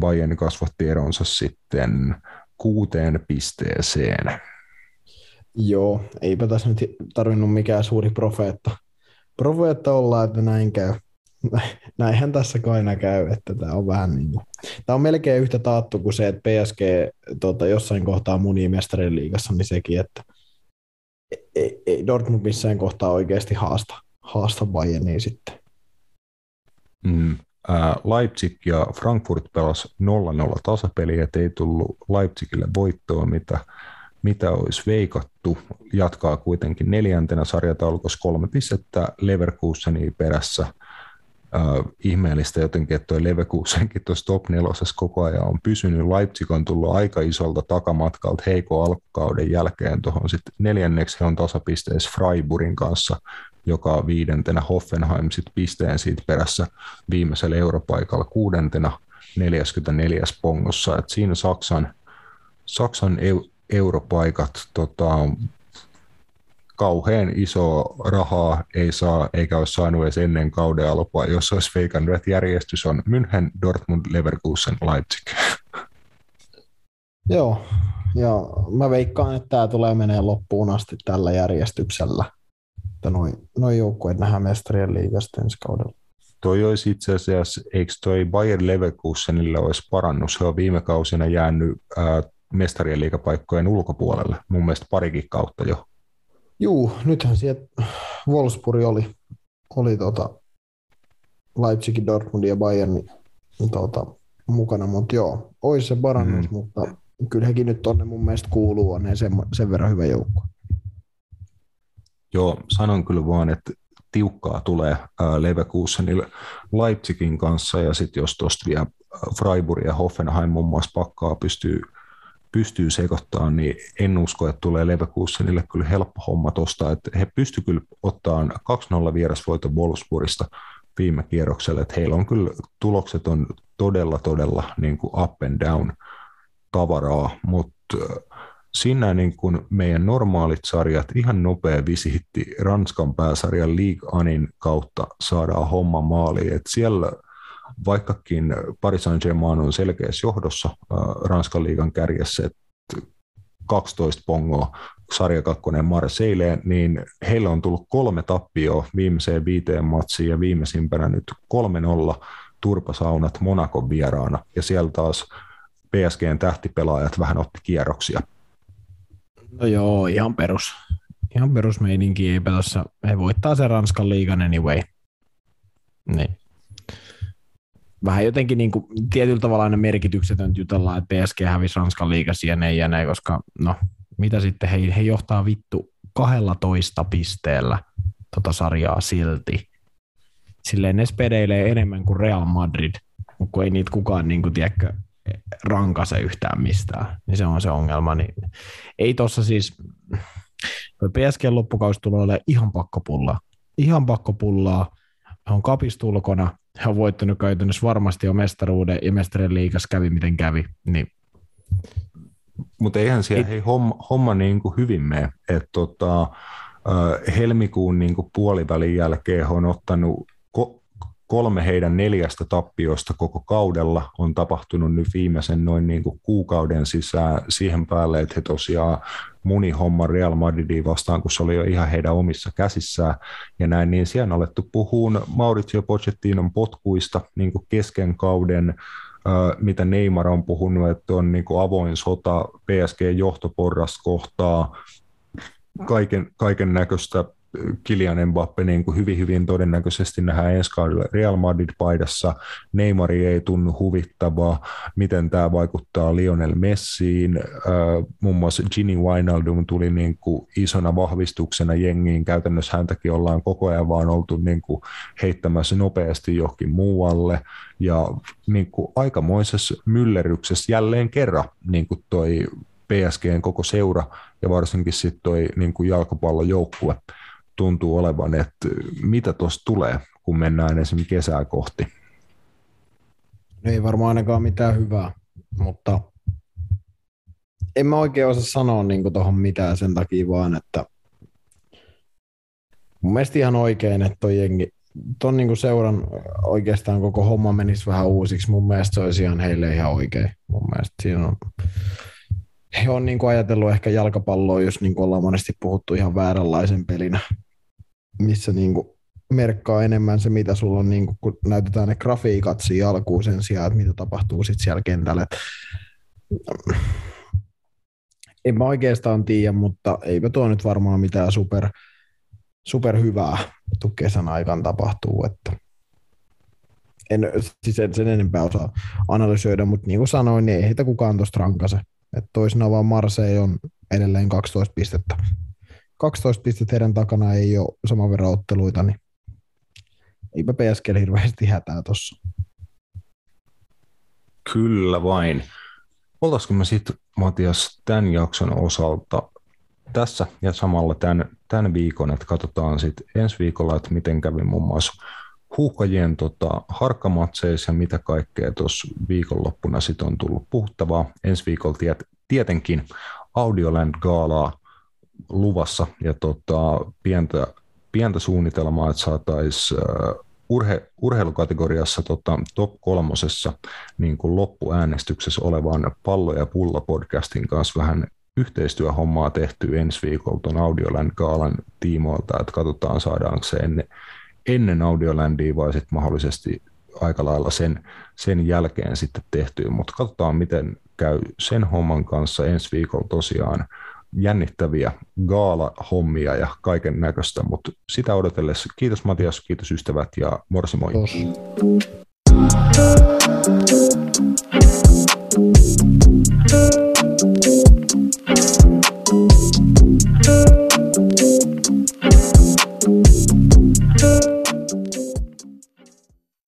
Bayern kasvatti eronsa sitten kuuteen pisteeseen. Joo, eipä tässä nyt tarvinnut mikään suuri profeetta. Profeetta olla, että näin käy. Näinhän tässä aina käy, että tämä on vähän niin kuin, tämä on melkein yhtä taattu kuin se, että PSG tuota, jossain kohtaa munii mestarien liigassa, niin sekin, että ei, ei Dortmund missään kohtaa oikeasti haasta, haasta Bayerniin sitten. Mm. Leipzig ja Frankfurt pelas 0-0 tasapeliä, ei tullut Leipzigille voittoa, mitä, mitä olisi veikattu. Jatkaa kuitenkin neljäntenä sarjataulukossa kolme pistettä Leverkuseniin perässä – äh, ihmeellistä jotenkin, että tuo Leverkusenkin tuossa top nelosessa koko ajan on pysynyt. Leipzig on tullut aika isolta takamatkalta heikon alkukauden jälkeen tuohon sitten neljänneksi he on tasapisteessä Freiburgin kanssa, joka on viidentenä Hoffenheim sit pisteen siitä perässä viimeisellä europaikalla kuudentena 44 pongossa. Et siinä Saksan, Saksan eu, europaikat tota, kauhean iso rahaa ei saa, eikä ole saanut edes ennen kauden alkua, jos olisi veikannut, että järjestys on München, Dortmund, Leverkusen, Leipzig. Joo, ja mä veikkaan, että tämä tulee menee loppuun asti tällä järjestyksellä. Että noin noi joukkueet nähdään mestarien liigasta ensi kaudella. Toi olisi itse asiassa, eikö toi Bayer Leverkusenille olisi parannus? Se on viime kausina jäänyt ää, mestarien liigapaikkojen ulkopuolelle, mun mielestä parikin kautta jo. Juu, nythän sieltä Wolfsburg oli, oli tota Leipzig, Dortmund ja Bayern tota, mukana, mutta joo, olisi se parannus, mm. mutta kyllä hekin nyt tonne mun mielestä kuuluu, on sen, sen verran hyvä joukko. Joo, sanon kyllä vaan, että tiukkaa tulee Leverkusenille Leipzigin kanssa, ja sitten jos tuosta vielä Freiburg ja Hoffenheim muun muassa pakkaa pystyy pystyy sekoittamaan, niin en usko, että tulee Leverkusenille kyllä helppo homma tuosta, että he pystyvät kyllä ottamaan 2-0 vierasvoiton Wolfsburgista viime kierroksella, että heillä on kyllä tulokset on todella, todella niin kuin up and down tavaraa, mutta äh, siinä niin kuin meidän normaalit sarjat, ihan nopea visiitti Ranskan pääsarjan League Anin kautta saadaan homma maaliin, että siellä vaikkakin Paris Saint-Germain on selkeässä johdossa äh, Ranskan liigan kärjessä, että 12 pongoa sarja kakkonen Marseilleen, niin heillä on tullut kolme tappioa viimeiseen viiteen matsiin ja viimeisimpänä nyt 3-0 turpasaunat Monakon vieraana ja siellä taas PSGn tähtipelaajat vähän otti kierroksia. No joo, ihan perus. Ihan perusmeininki ei tuossa. He voittaa sen Ranskan liigan anyway. Niin vähän jotenkin niin kuin, tietyllä tavalla aina merkityksetön jutella, että PSG hävisi Ranskan liigassa ja ne ja ne, koska no, mitä sitten, he, he johtaa vittu 12 pisteellä tota sarjaa silti. Silleen ne spedeilee enemmän kuin Real Madrid, kun ei niitä kukaan niin kuin, tiedätkö, rankase yhtään mistään, niin se on se ongelma. Niin ei tossa siis, PSG loppukausi tulee olemaan ihan pakkopullaa. Ihan pakkopullaa. On kapistulkona, he on voittanut käytännössä varmasti jo mestaruuden ja mestarien liikas kävi miten kävi, niin mutta eihän siellä hei, homma, homma niin kuin hyvin mene. että tota, helmikuun niin kuin puolivälin jälkeen on ottanut kolme heidän neljästä tappiosta koko kaudella on tapahtunut nyt viimeisen noin niin kuin kuukauden sisään siihen päälle, että he tosiaan muni homma Real Madridiin vastaan, kun se oli jo ihan heidän omissa käsissään. Ja näin, niin siellä on alettu puhua Maurizio Pochettinon potkuista niin kuin kesken kauden, mitä Neymar on puhunut, että on niin kuin avoin sota PSG-johtoporras kohtaa, kaiken, kaiken näköistä Kilian Mbappe niin kuin hyvin, hyvin todennäköisesti nähdään ensi kaudella Real Madrid-paidassa. Neymari ei tunnu huvittavaa. Miten tämä vaikuttaa Lionel Messiin? Muun muassa Gini Wijnaldum tuli niin kuin isona vahvistuksena jengiin. Käytännössä häntäkin ollaan koko ajan vaan oltu niin kuin heittämässä nopeasti johonkin muualle. Ja niin kuin aikamoisessa myllerryksessä jälleen kerran niin kuin toi PSGn koko seura ja varsinkin sitten toi niin kuin jalkapallojoukkue tuntuu olevan, että mitä tuossa tulee, kun mennään esimerkiksi kesää kohti? No ei varmaan ainakaan mitään hyvää, mutta en mä oikein osaa sanoa niin tuohon mitään sen takia vaan, että mun mielestä ihan oikein, että toi jengi, ton niin seuran oikeastaan koko homma menisi vähän uusiksi. Mun mielestä se olisi ihan heille ihan oikein. Mun mielestä siinä on, he on niin ajatellut ehkä jalkapalloa, jos niin ollaan monesti puhuttu ihan vääränlaisen pelinä missä niin kuin merkkaa enemmän se, mitä sulla on, niin kuin, kun näytetään ne grafiikat siinä alkuun sen sijaan, että mitä tapahtuu sitten siellä kentällä. En mä oikeastaan tiedä, mutta eipä tuo nyt varmaan mitään super, super hyvää kesän aikana tapahtuu, että en siis en sen enempää osaa analysoida, mutta niin kuin sanoin, niin ei heitä kukaan tuosta rankase. Että toisena vaan Marseille on edelleen 12 pistettä 12 pistettä heidän takana ei ole saman verran otteluita, niin eipä PSG hirveästi hätää tuossa. Kyllä vain. Oltaisiko me sitten, Matias, tämän jakson osalta tässä ja samalla tämän, tämän viikon, että katsotaan sitten ensi viikolla, että miten kävi muun muassa huuhkajien tota, harkkamatseissa ja mitä kaikkea tuossa viikonloppuna sitten on tullut puhuttavaa. Ensi viikolla tiet, tietenkin Audioland Gaalaa luvassa ja tota, pientä, pientä suunnitelmaa, että saataisiin uh, urhe, urheilukategoriassa tota, top kolmosessa niin kuin loppuäänestyksessä olevan pallo- ja pulla-podcastin kanssa vähän yhteistyöhommaa tehty ensi viikolla tuon Audioland Gaalan tiimoilta, että katsotaan saadaanko se ennen, ennen Audiolandia vai sitten mahdollisesti aika lailla sen, sen jälkeen sitten tehtyä, mutta katsotaan miten käy sen homman kanssa ensi viikolla tosiaan jännittäviä gaala hommia ja kaiken näköistä, mutta sitä odotellessa. Kiitos Matias, kiitos ystävät ja morsi moi. Kiitos.